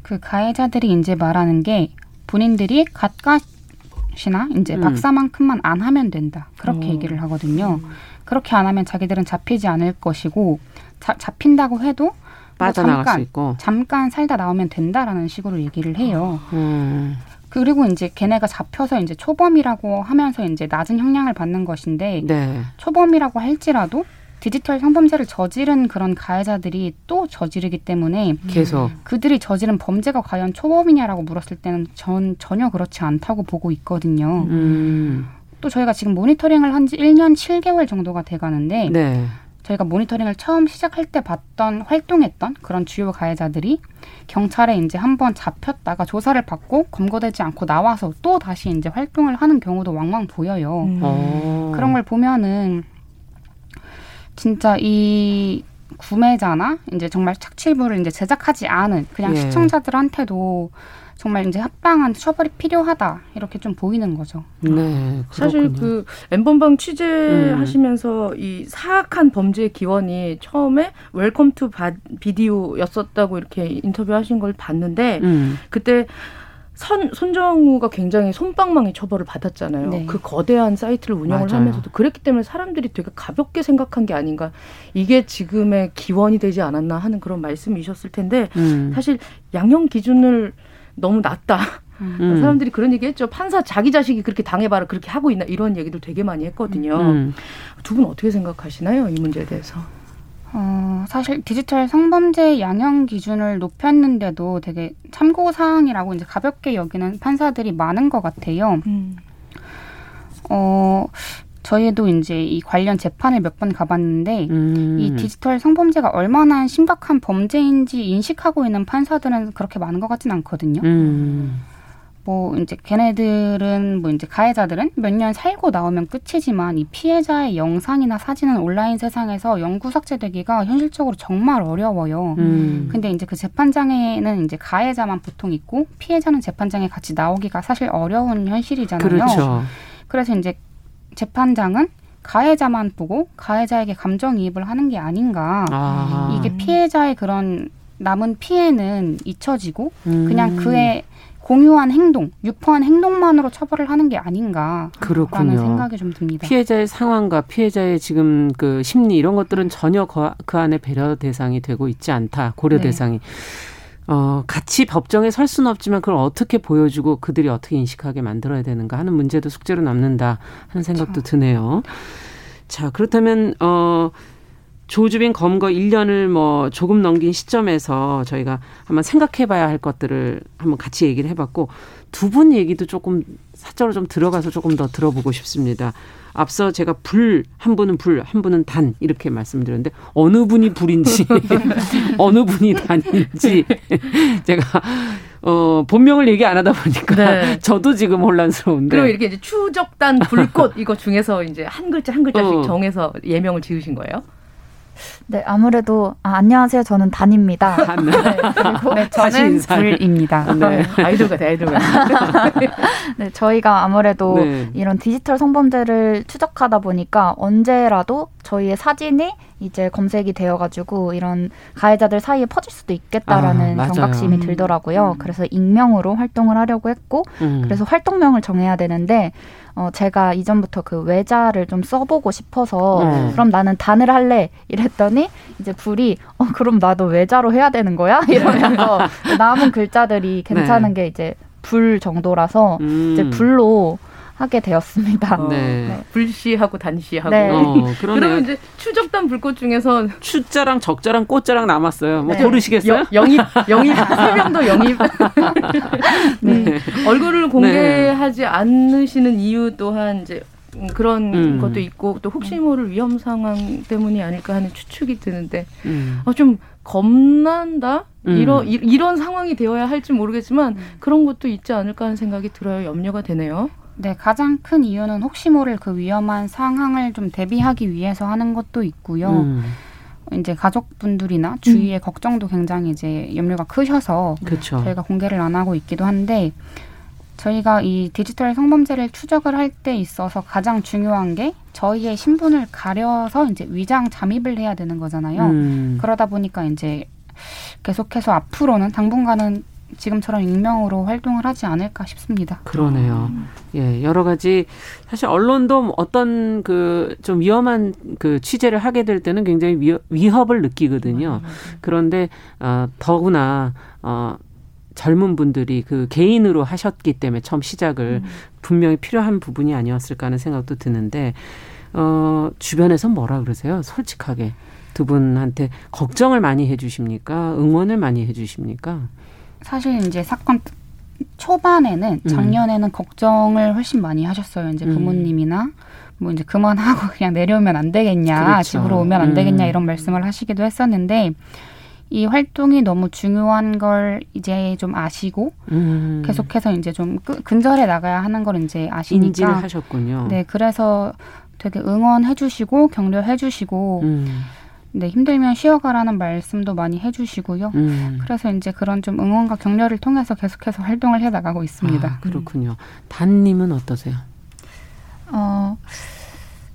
그 가해자들이 이제 말하는 게 본인들이 갓갓이나 이제 음. 박사만큼만 안 하면 된다 그렇게 오. 어. 얘기를 하거든요. 음. 그렇게 안 하면 자기들은 잡히지 않을 것이고 자, 잡힌다고 해도 뭐 빠져나갈 뭐 잠깐, 수 있고 잠깐 살다 나오면 된다라는 식으로 얘기를 해요. 음. 그리고 이제 걔네가 잡혀서 이제 초범이라고 하면서 이제 낮은 형량을 받는 것인데 네. 초범이라고 할지라도 디지털 성범죄를 저지른 그런 가해자들이 또 저지르기 때문에 계속 그들이 저지른 범죄가 과연 초범이냐라고 물었을 때는 전 전혀 그렇지 않다고 보고 있거든요. 음. 또 저희가 지금 모니터링을 한 지 1년 7개월 정도가 돼 가는데 네. 저희가 모니터링을 처음 시작할 때 봤던 활동했던 그런 주요 가해자들이 경찰에 이제 한번 잡혔다가 조사를 받고 검거되지 않고 나와서 또 다시 이제 활동을 하는 경우도 왕왕 보여요. 음. 어. 그런 걸 보면은 진짜 이 구매자나 이제 정말 착취물을 이제 제작하지 않은 그냥 예. 시청자들한테도 정말 이제 합당한 처벌이 필요하다 이렇게 좀 보이는 거죠. 네, 그렇군요. 사실 그 N번방 취재하시면서 음. 이 사악한 범죄 기원이 처음에 웰컴 투 비디오였었다고 이렇게 인터뷰하신 걸 봤는데 음. 그때 선, 손정우가 굉장히 솜방망이 처벌을 받았잖아요. 네. 그 거대한 사이트를 운영을 맞아요. 하면서도 그랬기 때문에 사람들이 되게 가볍게 생각한 게 아닌가. 이게 지금의 기원이 되지 않았나 하는 그런 말씀이셨을 텐데 음. 사실 양형 기준을 너무 낮다. 음. 사람들이 그런 얘기 했죠. 판사 자기 자식이 그렇게 당해봐라 그렇게 하고 있나 이런 얘기도 되게 많이 했거든요. 음. 두분 어떻게 생각하시나요? 이 문제에 대해서. 어, 사실 디지털 성범죄 양형 기준을 높였는데도 되게 참고 사항이라고 이제 가볍게 여기는 판사들이 많은 것 같아요. 음. 어, 저희도 이제 이 관련 재판을 몇 번 가봤는데 음. 이 디지털 성범죄가 얼마나 심각한 범죄인지 인식하고 있는 판사들은 그렇게 많은 것 같지는 않거든요. 음. 뭐 이제 걔네들은 뭐 이제 가해자들은 몇 년 살고 나오면 끝이지만 이 피해자의 영상이나 사진은 온라인 세상에서 영구 삭제되기가 현실적으로 정말 어려워요. 음. 근데 이제 그 재판장에는 이제 가해자만 보통 있고 피해자는 재판장에 같이 나오기가 사실 어려운 현실이잖아요. 그렇죠. 그래서 이제 재판장은 가해자만 보고 가해자에게 감정이입을 하는 게 아닌가. 아. 이게 피해자의 그런 남은 피해는 잊혀지고 음. 그냥 그의 공유한 행동, 유포한 행동만으로 처벌을 하는 게 아닌가. 그렇군요. 생각이 좀 듭니다. 피해자의 상황과 피해자의 지금 그 심리 이런 것들은 전혀 그, 그 안에 배려 대상이 되고 있지 않다. 고려 네. 대상이. 어, 같이 법정에 설 수는 없지만 그걸 어떻게 보여주고 그들이 어떻게 인식하게 만들어야 되는가 하는 문제도 숙제로 남는다 하는 생각도 그렇죠. 드네요. 자, 그렇다면, 어, 조주빈 검거 1년을 뭐 조금 넘긴 시점에서 저희가 한번 생각해 봐야 할 것들을 한번 같이 얘기를 해봤고 두 분 얘기도 조금 사적으로 좀 들어가서 조금 더 들어보고 싶습니다. 앞서 제가 불, 한 분은 불, 한 분은 단 이렇게 말씀드렸는데 어느 분이 불인지 어느 분이 단인지 제가 어, 본명을 얘기 안 하다 보니까 네. 저도 지금 혼란스러운데. 그리고 이렇게 이제 추적단 불꽃 이거 중에서 이제 한 글자 한 글자씩 어. 정해서 예명을 지으신 거예요? 네, 아무래도 아, 안녕하세요. 저는 단입니다. 단. 네, 그리고 네, 저는 불입니다. 네. 아이돌 같아, 아이돌 같아. 네, 저희가 아무래도 네. 이런 디지털 성범죄를 추적하다 보니까 언제라도 저희의 사진이 이제 검색이 되어가지고 이런 가해자들 사이에 퍼질 수도 있겠다라는 아, 경각심이 음. 들더라고요. 음. 그래서 익명으로 활동을 하려고 했고, 음. 그래서 활동명을 정해야 되는데, 어, 제가 이전부터 그 외자를 좀 써보고 싶어서, 음. 그럼 나는 단을 할래. 이랬더니, 이제 불이, 어, 그럼 나도 외자로 해야 되는 거야? 이러면서 남은 글자들이 괜찮은 네. 게 이제 불 정도라서, 이제 음. 불로 하게 되었습니다. 어, 네. 네. 불시하고 단시하고. 네. 어, 그러면 이제 추적단 불꽃 중에서 추자랑 적자랑 꽃자랑 남았어요. 뭐 네. 고르시겠어요? 영입, 영입, 세 명도 영입. 네. 네. 얼굴을 공개하지 않으시는 이유 또한 이제 그런 음. 것도 있고 또 혹시 모를 위험 상황 때문이 아닐까 하는 추측이 드는데 음. 어, 좀 겁난다 음. 이런 이 런 상황이 되어야 할지 모르겠지만 음. 그런 것도 있지 않을까 하는 생각이 들어요 염려가 되네요. 네, 가장 큰 이유는 혹시 모를 그 위험한 상황을 좀 대비하기 위해서 하는 것도 있고요. 음. 이제 가족분들이나 주위의 음. 걱정도 굉장히 이제 염려가 크셔서 그쵸. 저희가 공개를 안 하고 있기도 한데 저희가 이 디지털 성범죄를 추적을 할 때 있어서 가장 중요한 게 저희의 신분을 가려서 이제 위장 잠입을 해야 되는 거잖아요. 음. 그러다 보니까 이제 계속해서 앞으로는 당분간은 지금처럼 익명으로 활동을 하지 않을까 싶습니다. 그러네요. 음. 예, 여러 가지 사실 언론도 어떤 그 좀 위험한 그 취재를 하게 될 때는 굉장히 위, 위협 을 느끼거든요. 그런데 어 더구나 어 젊은 분들이 그 개인으로 하셨기 때문에 처음 시작을 음. 분명히 필요한 부분이 아니었을까 하는 생각도 드는데 어 주변에서 뭐라 그러세요? 솔직하게 두 분한테 걱정을 많이 해주십니까? 응원을 많이 해주십니까? 사실 이제 사건 초반에는 음. 작년에는 음. 걱정을 훨씬 많이 하셨어요. 이제 음. 부모님이나 음. 뭐 이제 그만하고 그냥 내려오면 안 되겠냐, 그렇죠. 집으로 오면 안 되겠냐 음. 이런 말씀을 하시기도 했었는데 이 활동이 너무 중요한 걸 이제 좀 아시고 음. 계속해서 이제 좀 근절해 나가야 하는 걸 이제 아시니까 인지를 하셨군요. 네, 그래서 되게 응원해 주시고 격려해 주시고 음. 네, 힘들면 쉬어가라는 말씀도 많이 해주시고요. 음. 그래서 이제 그런 좀 응원과 격려를 통해서 계속해서 활동을 해 나가고 있습니다. 아, 그렇군요. 단님은 어떠세요? 어,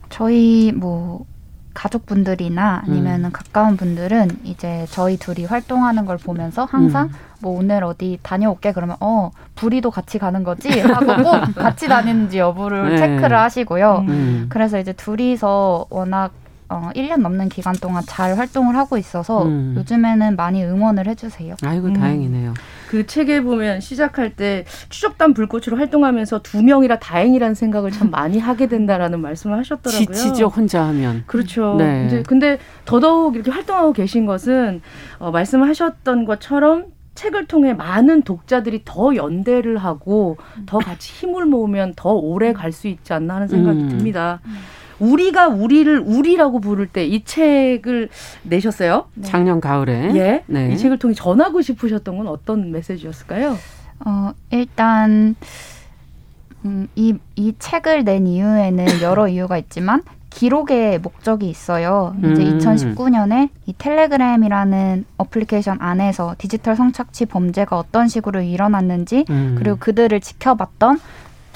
저희 뭐 가족분들이나 아니면 음. 가까운 분들은 이제 저희 둘이 활동하는 걸 보면서 항상 음. 뭐 오늘 어디 다녀올게 그러면 어 불이도 같이 가는 거지 하고 꼭 같이 다니는지 여부를 네. 체크를 하시고요. 음. 그래서 이제 둘이서 워낙 어, 1년 넘는 기간 동안 잘 활동을 하고 있어서 음. 요즘에는 많이 응원을 해주세요. 아이고, 음. 다행이네요. 그 책에 보면 시작할 때 추적단 불꽃으로 활동하면서 두 명이라 다행이라는 생각을 참 많이 하게 된다라는 말씀을 하셨더라고요. 지치죠, 혼자 하면. 그렇죠. 네. 이제 근데 더더욱 이렇게 활동하고 계신 것은 어, 말씀하셨던 것처럼 책을 통해 많은 독자들이 더 연대를 하고 더 같이 힘을 모으면 더 오래 갈 수 있지 않나 하는 생각이 음. 듭니다. 음. 우리가 우리를 우리라고 부를 때 이 책을 내셨어요. 네. 작년 가을에. 예. 네. 이 책을 통해 전하고 싶으셨던 건 어떤 메시지였을까요? 어, 일단 음, 이, 이 책을 낸 이유에는 여러 이유가 있지만 기록의 목적이 있어요. 이제 음. 2019년에 이 텔레그램이라는 어플리케이션 안에서 디지털 성착취 범죄가 어떤 식으로 일어났는지 음. 그리고 그들을 지켜봤던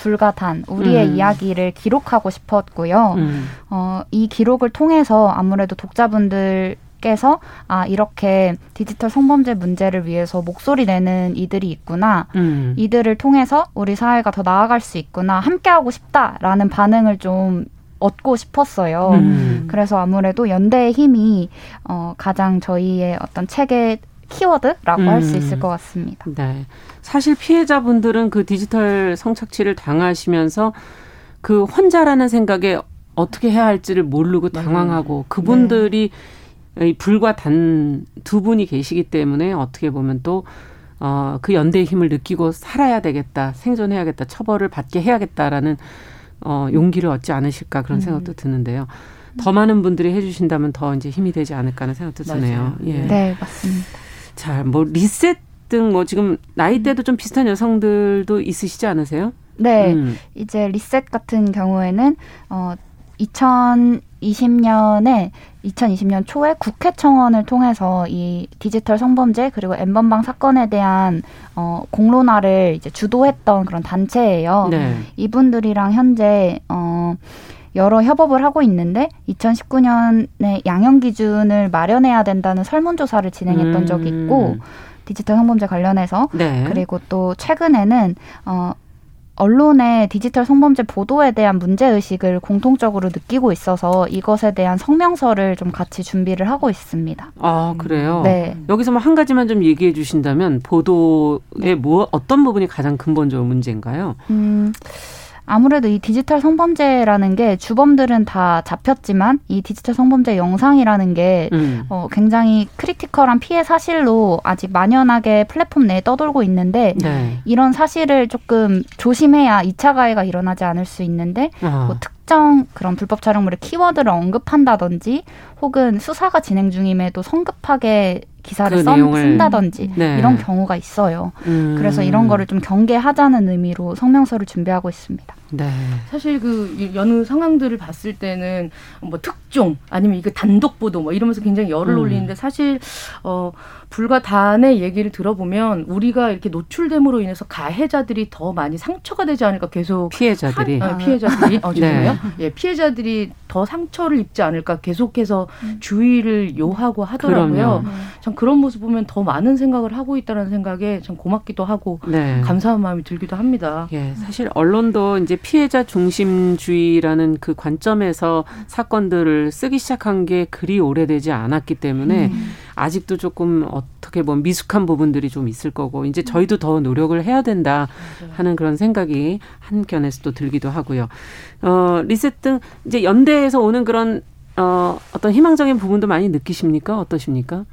불가단 우리의 음. 이야기를 기록하고 싶었고요. 음. 어, 이 기록을 통해서 아무래도 독자분들 께서 아 이렇게 디지털 성범죄 문제를 위해서 목소리 내는 이들이 있구나 음. 이들을 통해서 우리 사회가 더 나아갈 수 있구나 함께하고 싶다라는 반응을 좀 얻고 싶었어요. 음. 그래서 아무래도 연대의 힘이 어, 가장 저희의 어떤 책의 키워드라고 음. 할수 있을 것 같습니다. 네. 사실 피해자분들은 그 디지털 성착취를 당하시면서 그 혼자라는 생각에 어떻게 해야 할지를 모르고 당황하고 그분들이 네. 불과 단 두 분이 계시기 때문에 어떻게 보면 또 어, 그 연대의 힘을 느끼고 살아야 되겠다, 생존해야겠다, 처벌을 받게 해야겠다라는 어, 용기를 얻지 않으실까 그런 음. 생각도 드는데요. 더 많은 분들이 해주신다면 더 이제 힘이 되지 않을까 하는 생각도 드네요. 예. 네, 맞습니다. 자, 뭐 리셋 등 뭐 지금 나이대도 좀 비슷한 여성들도 있으시지 않으세요? 네. 음. 이제 리셋 같은 경우에는 어 2020년에 2020년 초에 국회 청원을 통해서 이 디지털 성범죄 그리고 엠번방 사건에 대한 어 공론화를 이제 주도했던 그런 단체예요. 네. 이분들이랑 현재 어 여러 협업을 하고 있는데 2019년에 양형 기준을 마련해야 된다는 설문조사를 진행했던 음. 적이 있고 디지털 성범죄 관련해서 네. 그리고 또 최근에는 어 언론의 디지털 성범죄 보도에 대한 문제 의식을 공통적으로 느끼고 있어서 이것에 대한 성명서를 좀 같이 준비를 하고 있습니다. 아 그래요? 네. 여기서 뭐 한 가지만 좀 얘기해 주신다면 보도의 뭐 어떤 부분이 가장 근본적으로 문제인가요? 음. 아무래도 이 디지털 성범죄라는 게 주범들은 다 잡혔지만 이 디지털 성범죄 영상이라는 게 음. 어, 굉장히 critical한 피해 사실로 아직 만연하게 플랫폼 내에 떠돌고 있는데 네. 이런 사실을 조금 조심해야 2차 가해가 일어나지 않을 수 있는데 아. 뭐 특정 그런 불법 촬영물의 키워드를 언급한다든지 혹은 수사가 진행 중임에도 성급하게 기사를 그 써, 쓴다든지 네. 이런 경우가 있어요. 음. 그래서 이런 거를 좀 경계하자는 의미로 성명서를 준비하고 있습니다. 네. 사실 그 여느 상황들을 봤을 때는 뭐 특종 아니면 이거 단독 보도 뭐 이러면서 굉장히 열을 음. 올리는데 사실 어 불과 단의 얘기를 들어보면 우리가 이렇게 노출됨으로 인해서 가해자들이 더 많이 상처가 되지 않을까 계속 피해자들이 하, 어, 피해자들이 어 죄송해요. 네. 예, 피해자들이 더 상처를 입지 않을까 계속해서 음. 주의를 요하고 하더라고요. 음. 참 그런 모습 보면 더 많은 생각을 하고 있다는 생각에 참 고맙기도 하고 네. 감사한 마음이 들기도 합니다. 예, 사실 언론도 이제 피해자 중심주의라는 그 관점에서 사건들을 쓰기 시작한 게 그리 오래되지 않았기 때문에 음. 아직도 조금 어떻게 보면 미숙한 부분들이 좀 있을 거고 이제 저희도 더 노력을 해야 된다 하는 그런 생각이 한켠에서 또 들기도 하고요. 어, 리셋 등 이제 연대에서 오는 그런 어, 어떤 희망적인 부분도 많이 느끼십니까? 어떠십니까?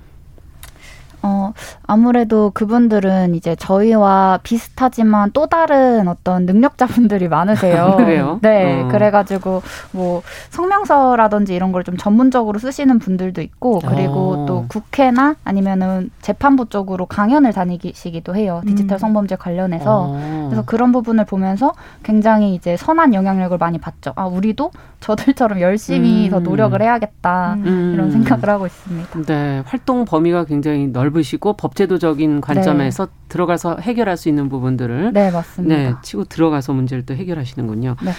어, 아무래도 그분들은 이제 저희와 비슷하지만 또 다른 어떤 능력자분들이 많으세요. 그래요? 네. 어. 그래가지고 뭐 성명서라든지 이런 걸 좀 전문적으로 쓰시는 분들도 있고 그리고 어. 또 국회나 아니면은 재판부 쪽으로 강연을 다니시기도 해요. 디지털 음. 성범죄 관련해서. 어. 그래서 그런 부분을 보면서 굉장히 이제 선한 영향력을 많이 받죠. 아, 우리도 저들처럼 열심히 음. 더 노력을 해야겠다. 음. 이런 생각을 하고 있습니다. 네. 활동 범위가 굉장히 넓 넓으시고 법제도적인 관점에서 네. 들어가서 해결할 수 있는 부분들을 네 맞습니다. 네, 치고 들어가서 문제를 또 해결하시는군요. 네.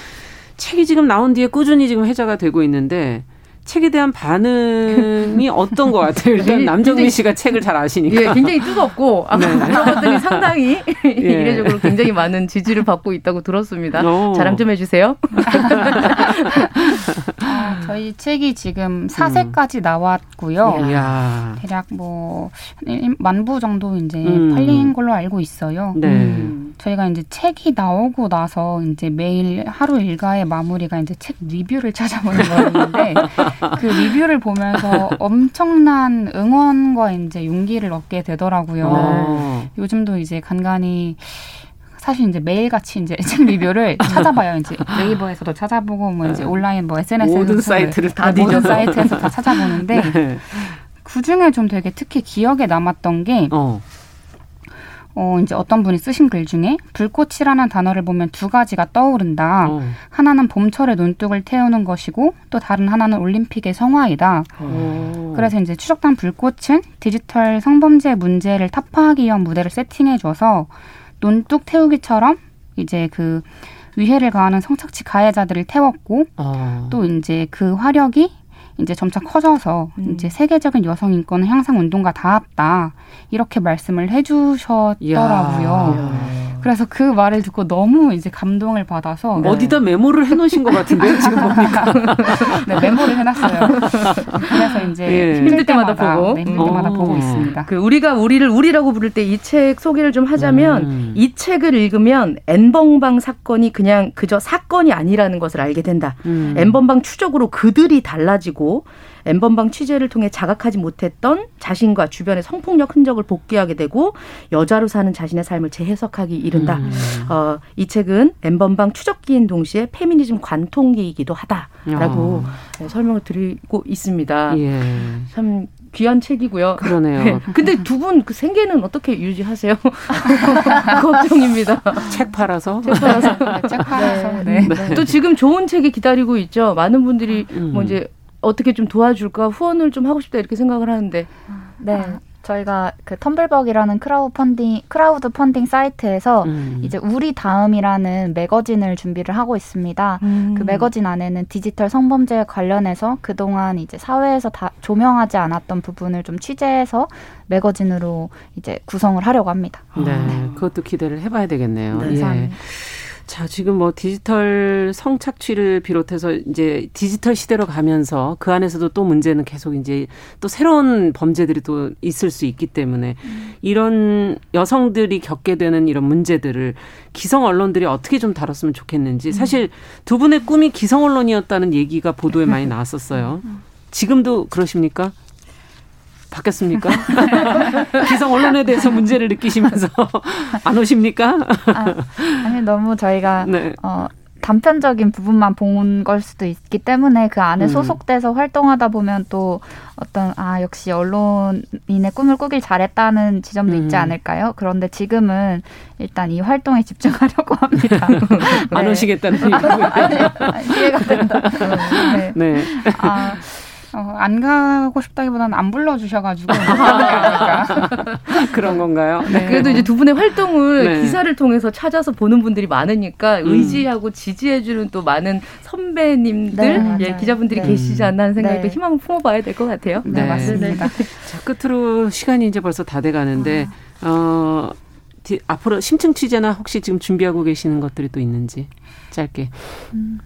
책이 지금 나온 뒤에 꾸준히 지금 회자가 되고 있는데 책에 대한 반응이 어떤 것 같아요? 일단 남정민 씨가 책을 잘 아시니까. 예, 굉장히 뜨겁고 아까 네. 물어봤더니 상당히 예. 이례적으로 굉장히 많은 지지를 받고 있다고 들었습니다. 오. 자랑 좀 해주세요. 아, 저희 책이 지금 4세까지 음. 나왔고요. 이야. 대략 뭐 만부 정도 이제 음. 팔린 걸로 알고 있어요. 네. 음. 저희가 이제 책이 나오고 나서 이제 매일 하루 일과의 마무리가 이제 책 리뷰를 찾아보는 거였는데 그 리뷰를 보면서 엄청난 응원과 이제 용기를 얻게 되더라고요. 네. 요즘도 이제 간간히 사실 이제 매일같이 이제 책 리뷰를 찾아봐요. 이제 네이버에서도 찾아보고 뭐 이제 네. 온라인 뭐 SNS에서 모든 사이트를 다 모든 사이트에서 다 찾아보는데 네. 그 중에 좀 되게 특히 기억에 남았던 게 어. 어, 이제 어떤 분이 쓰신 글 중에 불꽃이라는 단어를 보면 두 가지가 떠오른다. 어. 하나는 봄철의 논뚝을 태우는 것이고 또 다른 하나는 올림픽의 성화이다. 어. 그래서 이제 추적단 불꽃은 디지털 성범죄 문제를 타파하기 위한 무대를 세팅해줘서 논뚝 태우기처럼 이제 그 위해를 가하는 성착취 가해자들을 태웠고 어. 또 이제 그 화력이 이제 점차 커져서 음. 이제 세계적인 여성 인권 향상 운동과 닿았다 이렇게 말씀을 해주셨더라고요. 그래서 그 말을 듣고 너무 이제 감동을 받아서 네. 어디다 메모를 해놓으신 것 같은데요 지금 보니까 네 메모를 해놨어요. 그래서 이제 예. 힘들 때마다, 보고 네, 힘들 때마다 보고 있습니다. 그 우리가 우리를 우리라고 부를 때 이 책 소개를 좀 하자면 음. 이 책을 읽으면 엠번방 사건이 그냥 그저 사건이 아니라는 것을 알게 된다. 음. 엠번방 추적으로 그들이 달라지고 엠번방 취재를 통해 자각하지 못했던 자신과 주변의 성폭력 흔적을 복귀하게 되고 여자로 사는 자신의 삶을 재해석하기 이른다. 음. 어, 이 책은 엠번방 추적기인 동시에 페미니즘 관통기이기도 하다라고 어. 설명을 드리고 있습니다. 예. 참 귀한 책이고요. 그러네요. 네. 근데 두 분 그 생계는 어떻게 유지하세요? 걱정입니다. 책 팔아서. 책 팔아서. 네, 책 팔아서. 네. 네. 또 지금 좋은 책이 기다리고 있죠. 많은 분들이 음. 뭐 이제 어떻게 좀 도와줄까 후원을 좀 하고 싶다 이렇게 생각을 하는데 네 저희가 그 텀블벅이라는 크라우드 펀딩 크라우드 펀딩 사이트에서 음. 이제 우리 다음이라는 매거진을 준비를 하고 있습니다. 음. 그 매거진 안에는 디지털 성범죄 관련해서 그동안 이제 사회에서 다 조명하지 않았던 부분을 좀 취재해서 매거진으로 이제 구성을 하려고 합니다. 네, 네. 그것도 기대를 해봐야 되겠네요. 네. 예. 자, 지금 뭐 디지털 성착취를 비롯해서 이제 디지털 시대로 가면서 그 안에서도 또 문제는 계속 이제 또 새로운 범죄들이 또 있을 수 있기 때문에 이런 여성들이 겪게 되는 이런 문제들을 기성 언론들이 어떻게 좀 다뤘으면 좋겠는지 사실 두 분의 꿈이 기성 언론이었다는 얘기가 보도에 많이 나왔었어요. 지금도 그러십니까? 바뀌었습니까? 기성 언론에 대해서 문제를 느끼시면서 안 오십니까? 아, 아니 너무 저희가 네. 어, 단편적인 부분만 본 걸 수도 있기 때문에 그 안에 음. 소속돼서 활동하다 보면 또 어떤 아 역시 언론인의 꿈을 꾸길 잘했다는 지점도 음. 있지 않을까요? 그런데 지금은 일단 이 활동에 집중하려고 합니다. 안 네. 오시겠다는 얘기고요. 이해가 된다. 네. 네. 아, 어, 안 가고 싶다기보다는 안 불러주셔가지고 그런 건가요? 네. 그래도 이제 두 분의 활동을 네. 기사를 통해서 찾아서 보는 분들이 많으니까 음. 의지하고 지지해주는 또 많은 선배님들, 네, 예, 기자분들이 네. 계시지 않나 하는 생각에 네. 희망을 품어봐야 될 것 같아요. 네, 네. 맞습니다. 자 끝으로 시간이 이제 벌써 다 돼가는데 아. 어. 앞으로 심층 취재나 혹시 지금 준비하고 계시는 것들이 또 있는지 짧게. 음.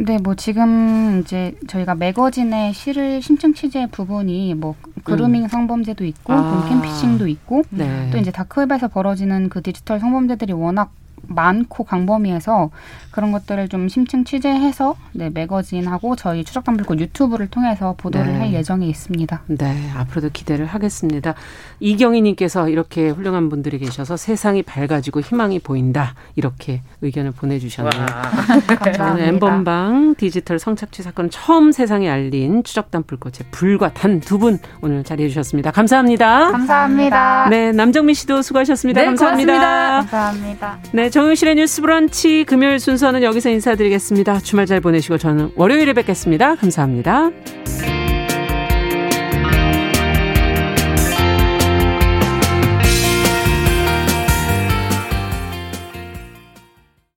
네, 뭐 지금 이제 저희가 매거진의 실을 심층 취재 부분이 뭐 그루밍 음. 성범죄도 있고 아. 캠피싱도 있고 네. 또 이제 다크웹에서 벌어지는 그 디지털 성범죄들이 워낙 많고 광범위해서 그런 것들을 좀 심층 취재해서 네, 매거진하고 저희 추적담불꽃 유튜브를 통해서 보도를 네. 할 예정이 있습니다. 네, 앞으로도 기대를 하겠습니다. 이경희님께서 이렇게 훌륭한 분들이 계셔서 세상이 밝아지고 희망이 보인다 이렇게 의견을 보내주셨네요. 저는 엠번방 디지털 성착취 사건을 처음 세상에 알린 추적담불꽃의 불과 단 두 분 오늘 자리해 주셨습니다. 감사합니다. 감사합니다. 네, 남정미 씨도 수고하셨습니다. 네, 감사합니다. 고맙습니다. 감사합니다. 네, 정유실의 뉴스 브런치 금요일 순서는 여기서 인사드리겠습니다. 주말 잘 보내시고 저는 월요일에 뵙겠습니다. 감사합니다.